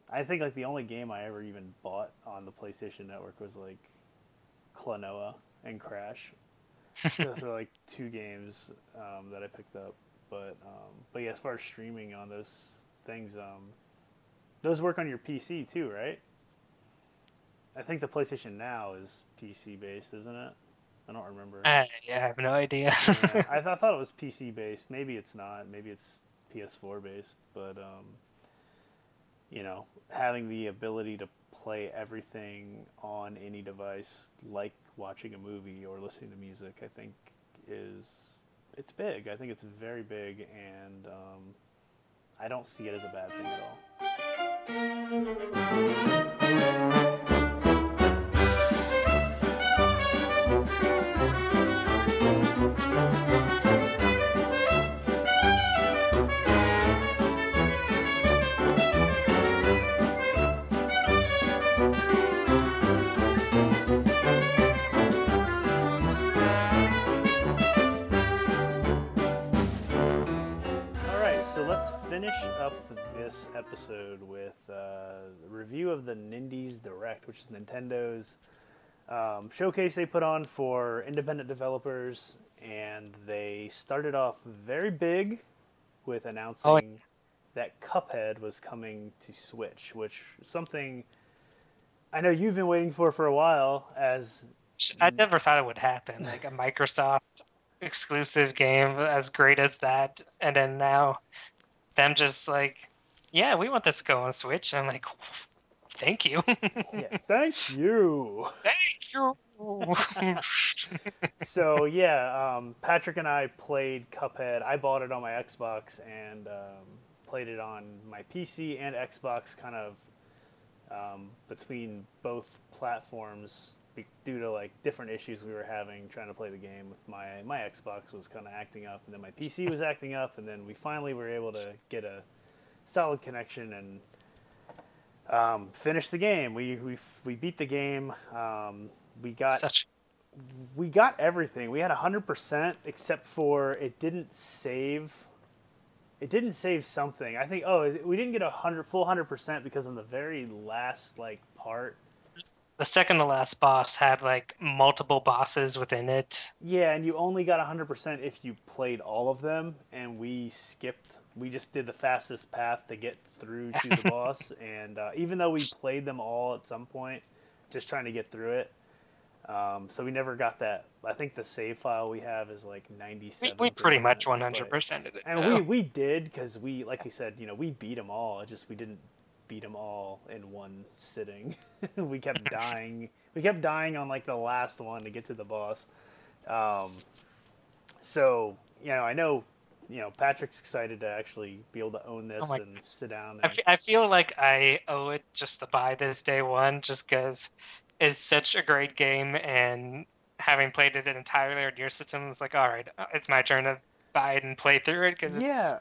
I think like the only game I ever even bought on the PlayStation Network was like Klonoa and Crash. Those are like two games um, that I picked up. But um, but yeah, as far as streaming on those things, um, those work on your PC too, right? I think the PlayStation Now is PC based, isn't it? I don't remember. I, I have no idea yeah, I, th- I thought it was PC based. Maybe it's not. Maybe it's PS4 based. But um, you know, having the ability to play everything on any device, like watching a movie or listening to music, I think is it's big. I think it's very big, and um, I don't see it as a bad thing at all. Finish up this episode with uh, a review of the Nindies Direct, which is Nintendo's um, showcase they put on for independent developers, and they started off very big with announcing Oh, that Cuphead was coming to Switch, which is something I know you've been waiting for for a while. As i never thought it would happen like a microsoft exclusive game as great as that and then now them just like yeah we want this to go on switch and i'm like thank you yeah, thank you. thank you so yeah, um, Patrick and I played Cuphead. I bought it on my Xbox and um, played it on my PC and Xbox, kind of um, between both platforms due to like different issues we were having trying to play the game. With my my Xbox was kind of acting up, and then my PC was acting up, and then we finally were able to get a solid connection and um, finish the game. We we we beat the game. Um, we got such we got everything. We had 100% except for it didn't save it didn't save something. I think oh, we didn't get a 100 full 100% because on the very last like part the second to last boss had like multiple bosses within it Yeah, and you only got 100% if you played all of them, and we skipped. We just did the fastest path to get through to the boss, and uh, even though we played them all at some point, just trying to get through it, um, so we never got that. I think the save file we have is like we, 97. we pretty much 100% of it And we, we did because we, like you said, you know, we beat them all. It's just we didn't beat them all in one sitting. we kept dying. We kept dying on like the last one to get to the boss. Um, so you know, I know you know Patrick's excited to actually be able to own this Oh and sit down. I And, I feel like I owe it just to buy this day one, just because it's such a great game, and having played it entirely on your system, it's like, all right, uh, it's my turn to buy it and play through it because yeah,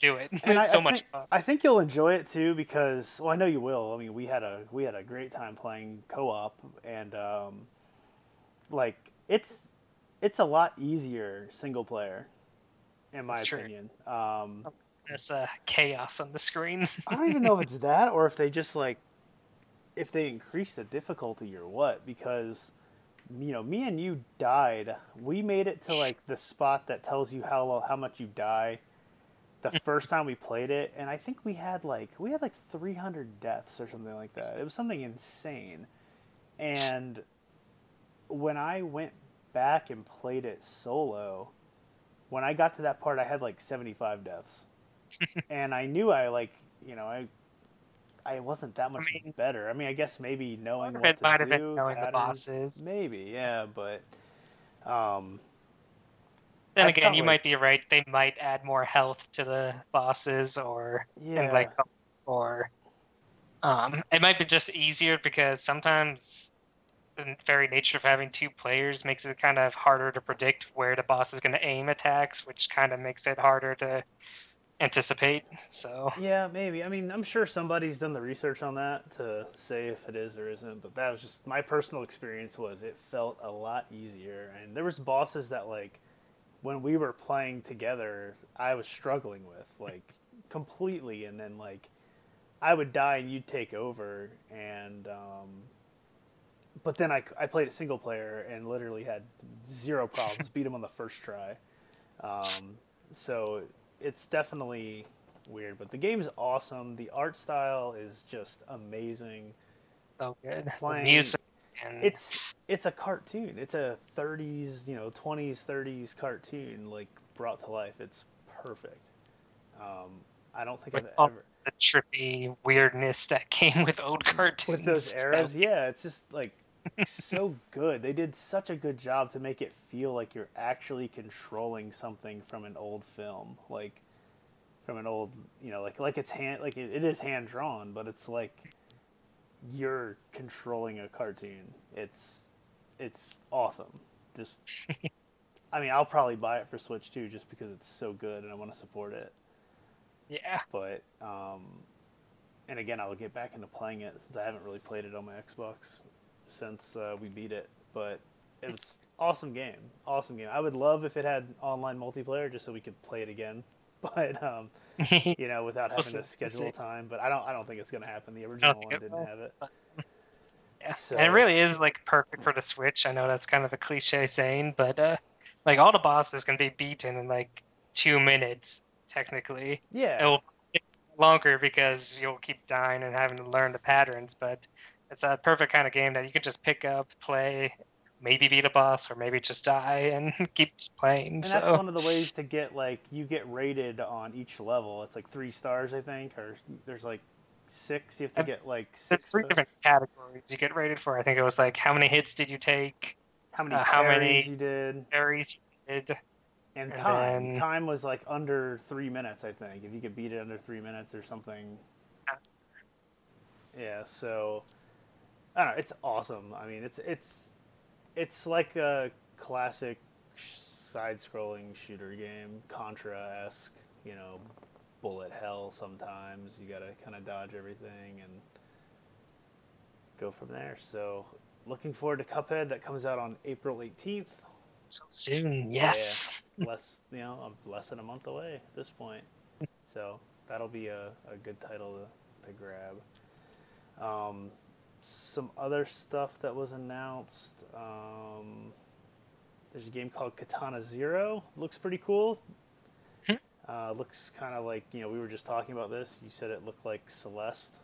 do it. and I, it's so I much think, fun. I think you'll enjoy it too because well, I know you will. I mean, we had a we had a great time playing co-op, and um, like it's it's a lot easier single player, in my That's true. opinion. Um, This uh, chaos on the screen. I don't even know if it's that or if they just like if they increase the difficulty or what because you know me and you died we made it to like the spot that tells you how how much you die the first time we played it and i think we had like we had like 300 deaths or something like that. It was something insane. And when i went back and played it solo when i got to that part i had like 75 deaths. And I knew I like you know I I wasn't that much mean- better. I mean, I guess maybe knowing what to might have do, been knowing the bosses. maybe yeah, but um, Then I again, you like- might be right. They might add more health to the bosses, or yeah, like, or um, it might be just easier because sometimes the very nature of having two players makes it kind of harder to predict where the boss is going to aim attacks, which kind of makes it harder to anticipate. So yeah, maybe. I mean, I'm sure somebody's done the research on that to say if it is or isn't. But that was just my personal experience. Was it felt a lot easier, and there was bosses that like when we were playing together, I was struggling with like completely, and then like I would die and you'd take over, and um, but then I, I played a single player and literally had zero problems, beat him on the first try. Um, so it's definitely weird, but the game is awesome. The art style is just amazing. so good. The Playing- music and It's it's a cartoon. It's a 30s, you know, 20s, 30s cartoon like brought to life. It's perfect. Um, I don't think I've ever the trippy weirdness that came with old cartoons. with those eras. Yeah, it's just like so good. They did such a good job to make it feel like you're actually controlling something from an old film, like from an old, you know, like like it's hand like it, it is hand drawn, but it's like you're controlling a cartoon. It's it's awesome. Just I mean, I'll probably buy it for Switch too, just because it's so good and I want to support it. Yeah. But um, and again, I'll get back into playing it since I haven't really played it on my Xbox since uh, we beat it. But it's awesome game, awesome game. I would love if it had online multiplayer just so we could play it again. But um, you know, without having see, to we'll schedule time. But I don't, I don't think it's gonna happen. The original one didn't will. have it. Yeah, So- and it really is like perfect for the Switch. I know that's kind of a cliche saying, but uh, like all the bosses can be beaten in like two minutes technically. Yeah, It'll take longer because you'll keep dying and having to learn the patterns, but it's that perfect kind of game that you can just pick up, play, maybe beat a boss, or maybe just die and keep playing. and so that's one of the ways to get like you get rated on each level. It's like three stars, I think, or there's like six. You have to And get like there's six. three stars. different categories you get rated for. I think it was like how many hits did you take, How many uh, how many- you did? parries you did. And And time. then- Time was like under three minutes, I think. If you could beat it under three minutes or something. Yeah. Yeah. So, I don't know. It's awesome. I mean, it's it's it's like a classic side-scrolling shooter game, Contra esque. You know, bullet hell. Sometimes you gotta kind of dodge everything and go from there. So, looking forward to Cuphead. That comes out on April eighteenth So soon, yes. less you know I'm less than a month away at this point so that'll be a, a good title to, to grab um, some other stuff that was announced um, there's a game called katana zero. Looks pretty cool. Hmm. uh, looks kind of like you know we were just talking about this. You said it looked like celeste.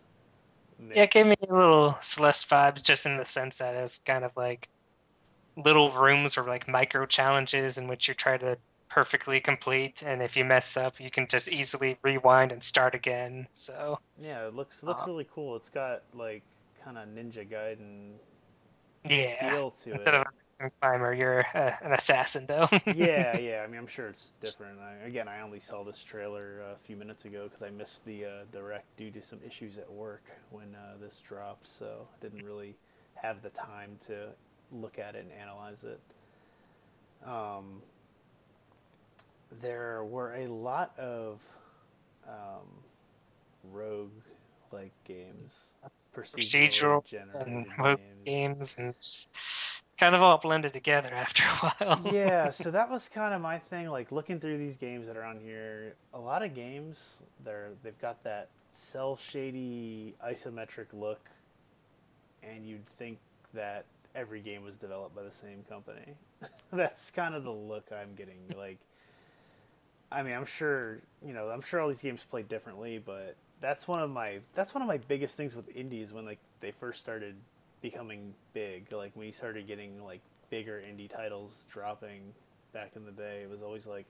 Yeah, it gave me a little Celeste vibes, just in the sense that it's kind of like little rooms or like micro challenges in which you try to perfectly complete, and if you mess up, you can just easily rewind and start again. So. Yeah it looks looks Uh, really cool. It's got like kind of ninja gaiden yeah, feel to instead it of a climber. You're uh, an assassin, though. yeah, yeah. I mean, I'm sure it's different. I, again, I only saw this trailer a few minutes ago because I missed the uh, direct due to some issues at work when uh, this dropped, so I didn't really have the time to look at it and analyze it. Um, there were a lot of um, rogue like games, procedural, and rogue games. games, and just kind of all blended together after a while. yeah, so that was kind of my thing. Like looking through these games that are on here, a lot of games they're they've got that cell shady isometric look, and you'd think that every game was developed by the same company. That's kind of the look I'm getting. Like, I mean, I'm sure you know, I'm sure all these games play differently, but that's one of my that's one of my biggest things with indies when like they first started becoming big. Like when you started getting like bigger indie titles dropping back in the day, it was always like,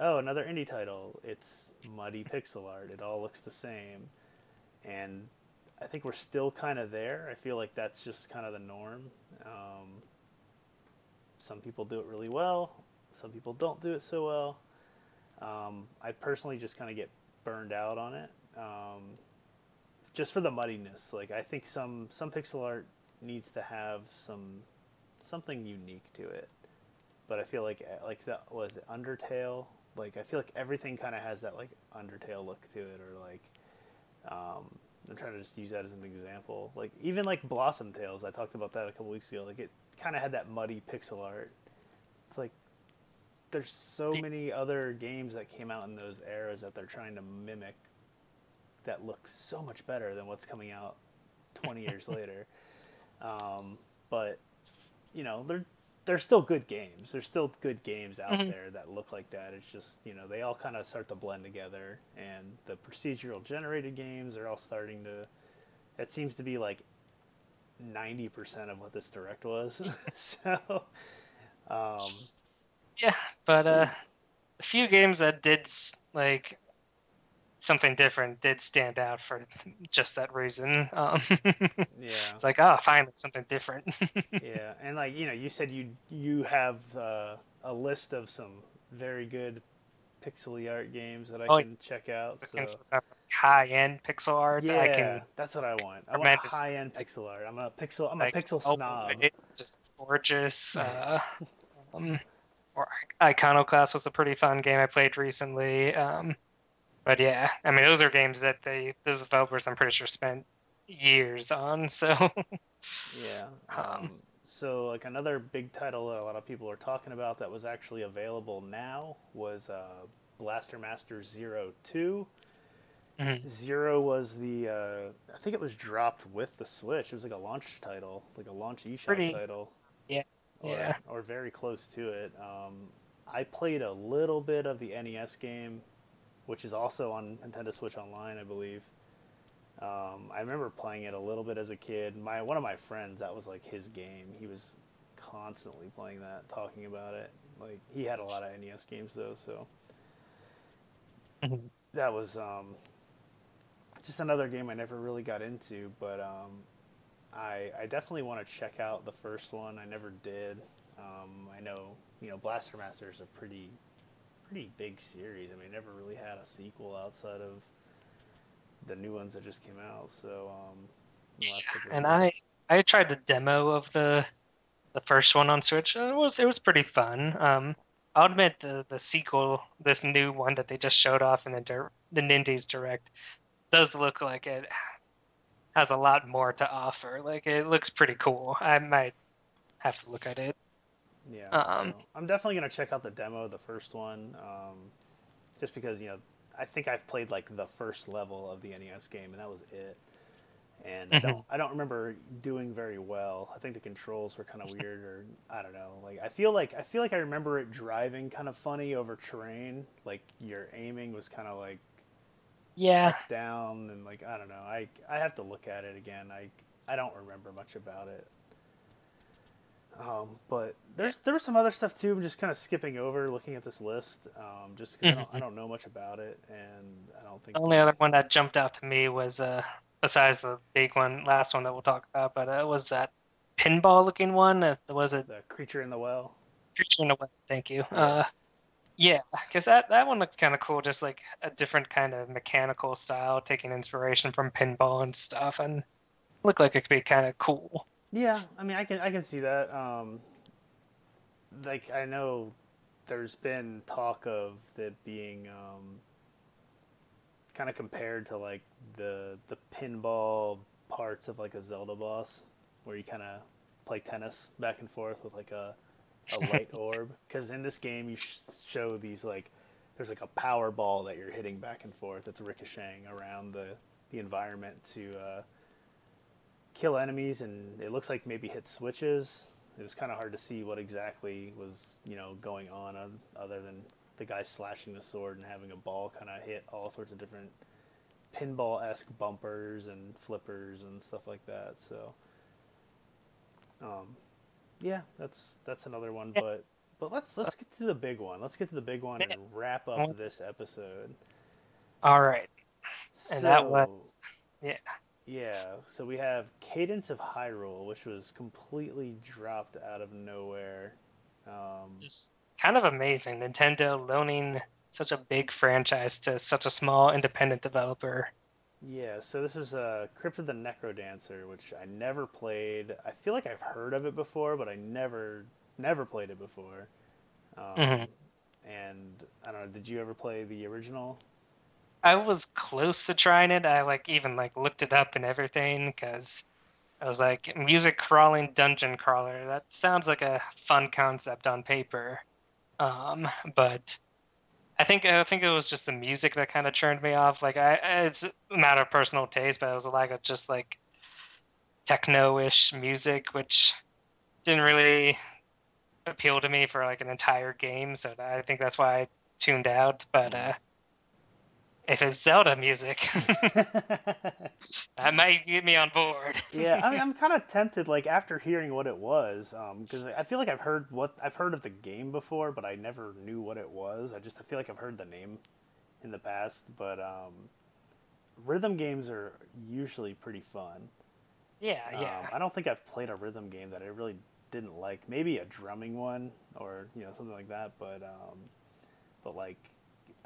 oh, another indie title. It's muddy pixel art. It all looks the same, and I think we're still kind of there. I feel like that's just kind of the norm. Um, some people do it really well. Some people don't do it so well. Um, I personally just kind of get burned out on it, um, just for the muddiness. Like I think some some pixel art needs to have some something unique to it. But I feel like like that was it Undertale. Like I feel like everything kind of has that like Undertale look to it, or like um, I'm trying to just use that as an example. Like even like Blossom Tales, I talked about that a couple weeks ago. Like it kind of had that muddy pixel art. It's like there's so many other games that came out in those eras that they're trying to mimic that look so much better than what's coming out 20 years later. Um, but you know, they're they're still good games. There's still good games out mm-hmm. there that look like that. It's just you know they all kind of start to blend together, and the procedural generated games are all starting to. It seems to be like ninety percent of what this direct was. so, um, yeah, but uh, a few games that did like something different did stand out for just that reason. Um, yeah, it's like oh, finally something different. yeah, and like you know, you said you you have uh, a list of some very good pixely art games that I oh, can check out. So. High end pixel art. Yeah, I can that's what I want. I want high end pixel art. I'm a pixel. I'm like, a pixel oh, snob. It's just gorgeous. Uh, um, or Iconoclast was a pretty fun game I played recently. Um, but yeah, I mean, those are games that they, those developers, I'm pretty sure, spent years on. So yeah. Um, um, so like another big title that a lot of people are talking about that was actually available now was uh, Blaster Master Zero 2 mm-hmm. Zero was the uh, I think it was dropped with the Switch. It was like a launch title, like a launch eShop Pretty, title. Yeah. Or, yeah. Or very close to it. Um, I played a little bit of the NES game which is also on Nintendo Switch Online, I believe. Um, I remember playing it a little bit as a kid. My one of my friends, that was like his game. He was constantly playing that, talking about it. Like he had a lot of NES games though, so mm-hmm. that was um, just another game I never really got into. But um, I I definitely want to check out the first one. I never did. Um, I know you know Blaster Master is a pretty pretty big series. I mean, never really had a sequel outside of the new ones that just came out. So, um, yeah, and I I tried the demo of the the first one on Switch. And it was it was pretty fun. Um, I'll admit the the sequel, this new one that they just showed off in the the Nindies Direct, does look like it has a lot more to offer. Like it looks pretty cool. I might have to look at it. Yeah. Um, I'm definitely gonna check out the demo, the first one, um, just because you know I think I've played like the first level of the NES game, and that was it. And mm-hmm. I don't I don't remember doing very well. I think the controls were kind of weird, or I don't know. Like I feel like I feel like I remember it driving kind of funny over terrain. Like your aiming was kind of like yeah down and like I don't know. I I have to look at it again. I I don't remember much about it. Um, but there's there was some other stuff too. I'm just kind of skipping over, looking at this list, um, just because I, don't, I don't know much about it, and I don't think the only other one that jumped out to me was uh, besides the big one, last one that we'll talk about, but uh, was that pinball looking one. Uh, was it The creature in the well. Creature in the Well? Thank you. Uh, yeah, because that that one looks kind of cool. Just like a different kind of mechanical style, taking inspiration from pinball and stuff, and looked like it could be kind of cool. Yeah, I mean, I can I can see that. Um, like I know there's been talk of it being um, kind of compared to like the the pinball parts of like a Zelda boss, where you kind of play tennis back and forth with like a a light orb. Because in this game, you sh- show these like there's like a power ball that you're hitting back and forth that's ricocheting around the the environment to uh, kill enemies, and it looks like maybe hit switches. It was kind of hard to see what exactly was you know going on uh, other than the guy slashing the sword and having a ball kind of hit all sorts of different pinball esque bumpers and flippers and stuff like that. So, um, yeah, that's that's another one. But but let's let's get to the big one. Let's get to the big one and wrap up this episode. All right. And that was- yeah. Yeah, so we have Cadence of Hyrule, which was completely dropped out of nowhere. Um, Just kind of amazing. Nintendo loaning such a big franchise to such a small independent developer. yeah, so this is uh, Crypt of the Necrodancer, which I never played. I feel like I've heard of it before, but I never never played it before. Um, Mhm. And I don't know, did you ever play the original? I was close to trying it. I like even like looked it up and everything because I was like music crawling dungeon crawler. That sounds like a fun concept on paper, um, but I think I think it was just the music that kind of turned me off. Like I, it's a matter of personal taste, but it was a lack of just like techno-ish music, which didn't really appeal to me for like an entire game. So I think that's why I tuned out. But uh, if it's Zelda music, that might get me on board. yeah, I mean, I'm kind of tempted, like after hearing what it was, because I feel like I've heard what I've heard of the game before, but I never knew what it was. I just I feel like I've heard the name in the past, but um, rhythm games are usually pretty fun. yeah, Um, yeah. I don't think I've played a rhythm game that I really didn't like. Maybe a drumming one or you know something like that, but um, but like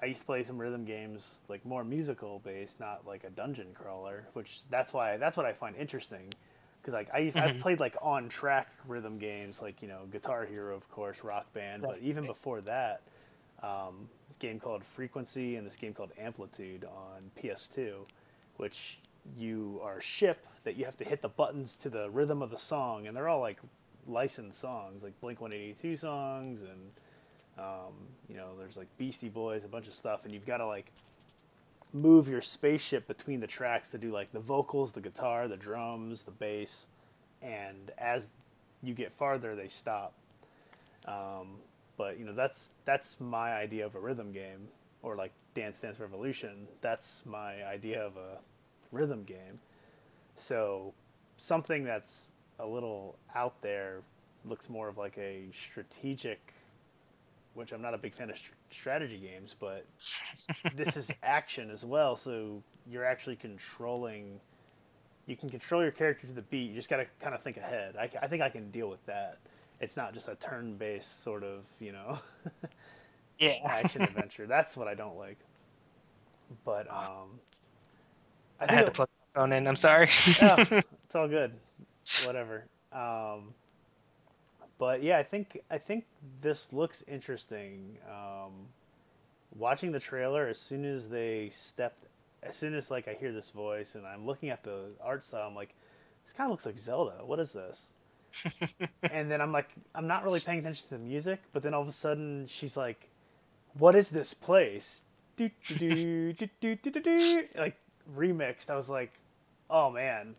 I used to play some rhythm games like more musical based, not like a dungeon crawler. Which that's why that's what I find interesting because like I, I've Mhm. played like on track rhythm games like you know Guitar Hero of course, Rock Band, but even before that. Um, this game called Frequency and this game called Amplitude on PS2, which you are a ship that you have to hit the buttons to the rhythm of the song, and they're all like licensed songs, like Blink 182 songs, and um, you know, there's like Beastie Boys, a bunch of stuff, and you've got to like move your spaceship between the tracks to do like the vocals, the guitar, the drums, the bass, and as you get farther, they stop. Um, but you know, that's that's my idea of a rhythm game, or like Dance Dance Revolution. That's my idea of a rhythm game. So something that's a little out there looks more of like a strategic, which I'm not a big fan of str- strategy games, but this is action as well. So you're actually controlling. You can control your character to the beat. You just got to kind of think ahead. I, I think I can deal with that. It's not just a turn-based sort of, you know, yeah. action adventure. That's what I don't like. But um, I, think had to plug my phone in. I'm sorry. yeah, it's all good. Whatever. Um, but yeah, I think I think this looks interesting. Um, watching the trailer, as soon as they stepped, as soon as like I hear this voice and I'm looking at the art style, I'm like, this kind of looks like Zelda. What is this? and then I'm like, I'm not really paying attention to the music, but then all of a sudden she's like, "What is this place?" Do do do. Like remixed. I was like, "Oh man,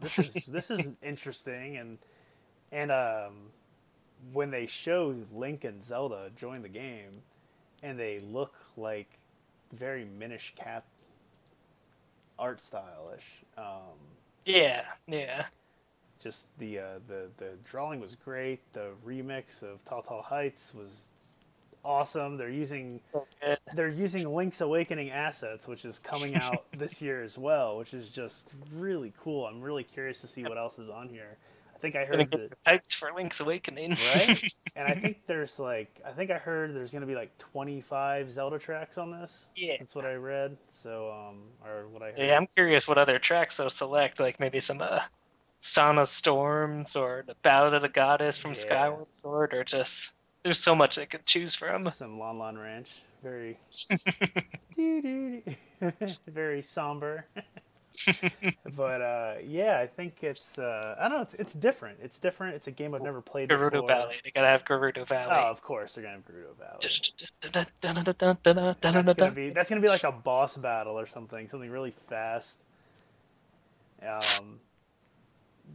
this is this is interesting." And and um, when they show Link and Zelda join the game, and they look like very Minish Cap art stylish. Um, yeah, yeah. just the uh, the the drawing was great. The remix of Tall Tall Heights was awesome. They're using they're using Link's Awakening assets, which is coming out this year as well, which is just really cool. I'm really curious to see what else is on here. I think I heard that, hyped for Link's Awakening. Right? and I think there's like I think I heard there's gonna be like 25 Zelda tracks on this. yeah. That's what I read. So um, or what I heard. Yeah, I'm curious what other tracks they'll select, like maybe some uh, Song of Storms or the Ballad of the Goddess from Yeah. Skyward Sword, or just there's so much they could choose from. Some Lon Lon Ranch. Very. Very somber. but uh, yeah, I think it's uh, I don't know. It's, it's different. It's different. It's a game I've never played Gerudo before. Valley. They gotta have Gerudo Valley. Oh, of course they're gonna have Gerudo Valley. That's gonna be that's gonna be like a boss battle or something, something really fast. Um,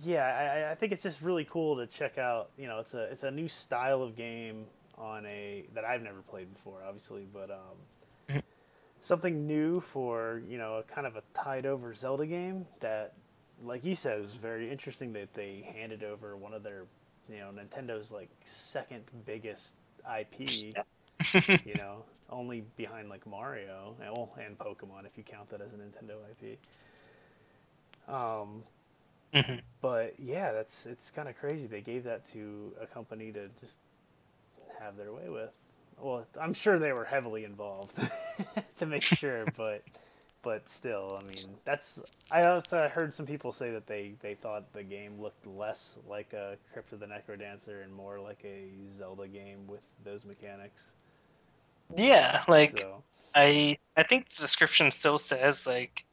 yeah, I, I think it's just really cool to check out. You know, it's a it's a new style of game on a that I've never played before, obviously, but um. Something new for you know a kind of a tied over Zelda game that, like you said, was very interesting that they handed over one of their you know Nintendo's like second biggest IP you know, only behind like Mario and, well, and Pokemon if you count that as a Nintendo IP. Um, Mhm. but yeah, that's it's kind of crazy. They gave that to a company to just have their way with. Well, I'm sure they were heavily involved to make sure, but but still, I mean, that's I also heard some people say that they they thought the game looked less like a Crypt of the Necrodancer and more like a Zelda game with those mechanics. Yeah, like so I I think the description still says like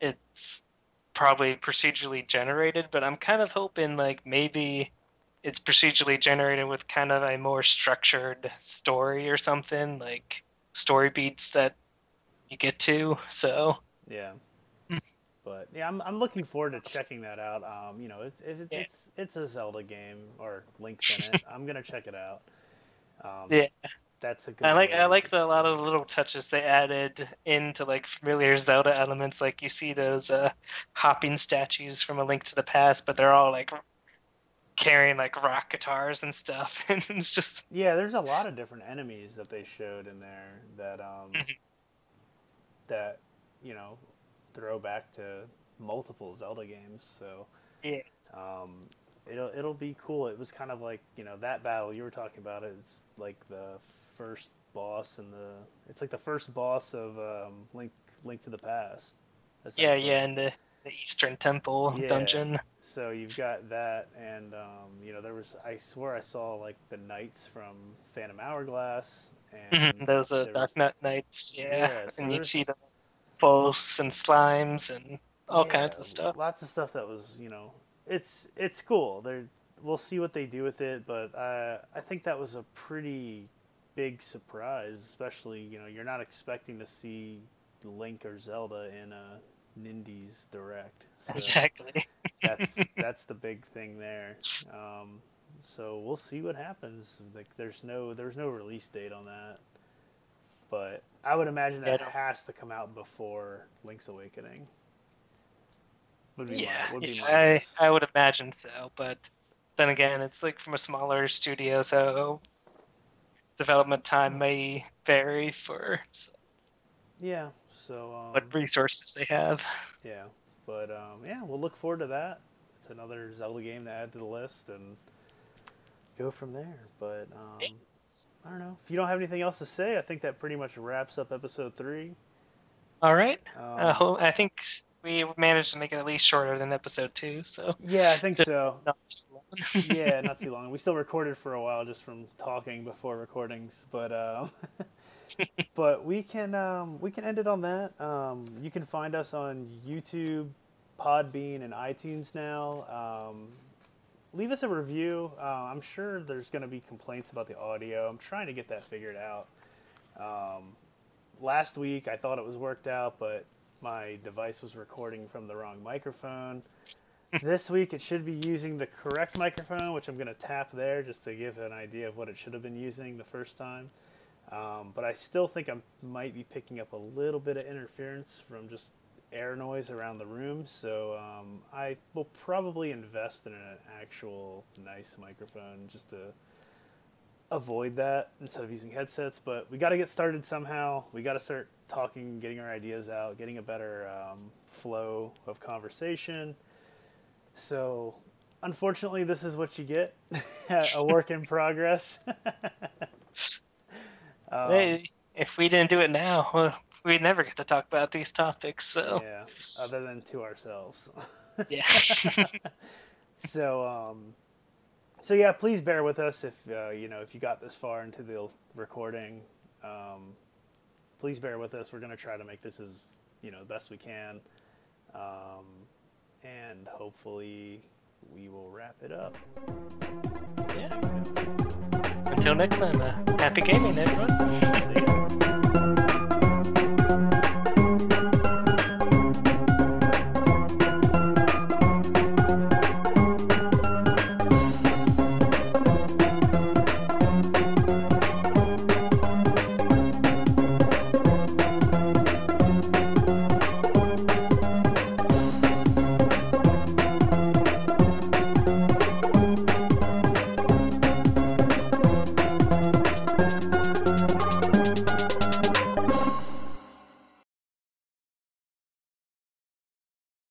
it's probably procedurally generated, but I'm kind of hoping like maybe it's procedurally generated with kind of a more structured story or something, like story beats that you get to. So yeah. Mm. But yeah, I'm, I'm looking forward to checking that out. Um, you know, it's it's, Yeah. it's it's a Zelda game or Link's in it. I'm gonna check it out. Um, Yeah. that's a good. I like I like the a lot of the little touches they added into like familiar Zelda elements. Like you see those uh, hopping statues from A Link to the Past, but they're all like carrying like rock guitars and stuff, and it's just Yeah, there's a lot of different enemies that they showed in there that um Mhm. that you know throw back to multiple Zelda games. So Yeah. um, it'll it'll be cool. It was kind of like you know that battle you were talking about is like the first boss and the it's like the first boss of um, Link Link to the Past. yeah, yeah, and the, the Eastern Temple Yeah. dungeon. So you've got that, and um, you know there was I swear I saw like the knights from Phantom Hourglass, and Mhm, Those was- Dark Knight Knights, yeah, Yeah, so and you see the Phos and slimes and all kinds of stuff. Lots of stuff that was, you know, it's it's cool. They're, we'll see what they do with it, but uh, I think that was a pretty big surprise. Especially, you know, you're not expecting to see Link or Zelda in a Nindies direct. So Exactly. that's that's the big thing there. Um, so we'll see what happens. Like, there's no there's no release date on that, but I would imagine that has to come out before Link's Awakening. Would be Yeah, my, would be yeah, my I. I would imagine so, but then again, it's like from a smaller studio, so development time may vary for s- yeah. So um, what resources they have. yeah, but um, yeah, we'll look forward to that. It's another Zelda game to add to the list and go from there. But um, I don't know if you don't have anything else to say. I think that pretty much wraps up episode three. All right, Um, I I think we managed to make it at least shorter than episode two, so Yeah, I think so. not too long. yeah, not too long. We still recorded for a while just from talking before recordings, but um, but we can um, we can end it on that. Um, you can find us on YouTube, Podbean, and iTunes now. Um, leave us a review. Uh, I'm sure there's going to be complaints about the audio. I'm trying to get that figured out. Um, last week I thought it was worked out, but my device was recording from the wrong microphone. this week it should be using the correct microphone, which I'm going to tap there just to give an idea of what it should have been using the first time. Um, but I still think I might be picking up a little bit of interference from just air noise around the room. So um, I will probably invest in an actual nice microphone just to avoid that instead of using headsets. But we got to get started somehow. We got to start talking, getting our ideas out, getting a better um, flow of conversation. So unfortunately, this is what you get a work in progress. um, hey, if we didn't do it now, well, we'd never get to talk about these topics. So yeah, other than to ourselves. yeah. so um, so yeah, please bear with us if uh, you know if you got this far into the recording. Um, please bear with us. We're gonna try to make this as you know best we can, um, and hopefully we will wrap it up. Yeah. Until next time, uh, happy gaming, everyone.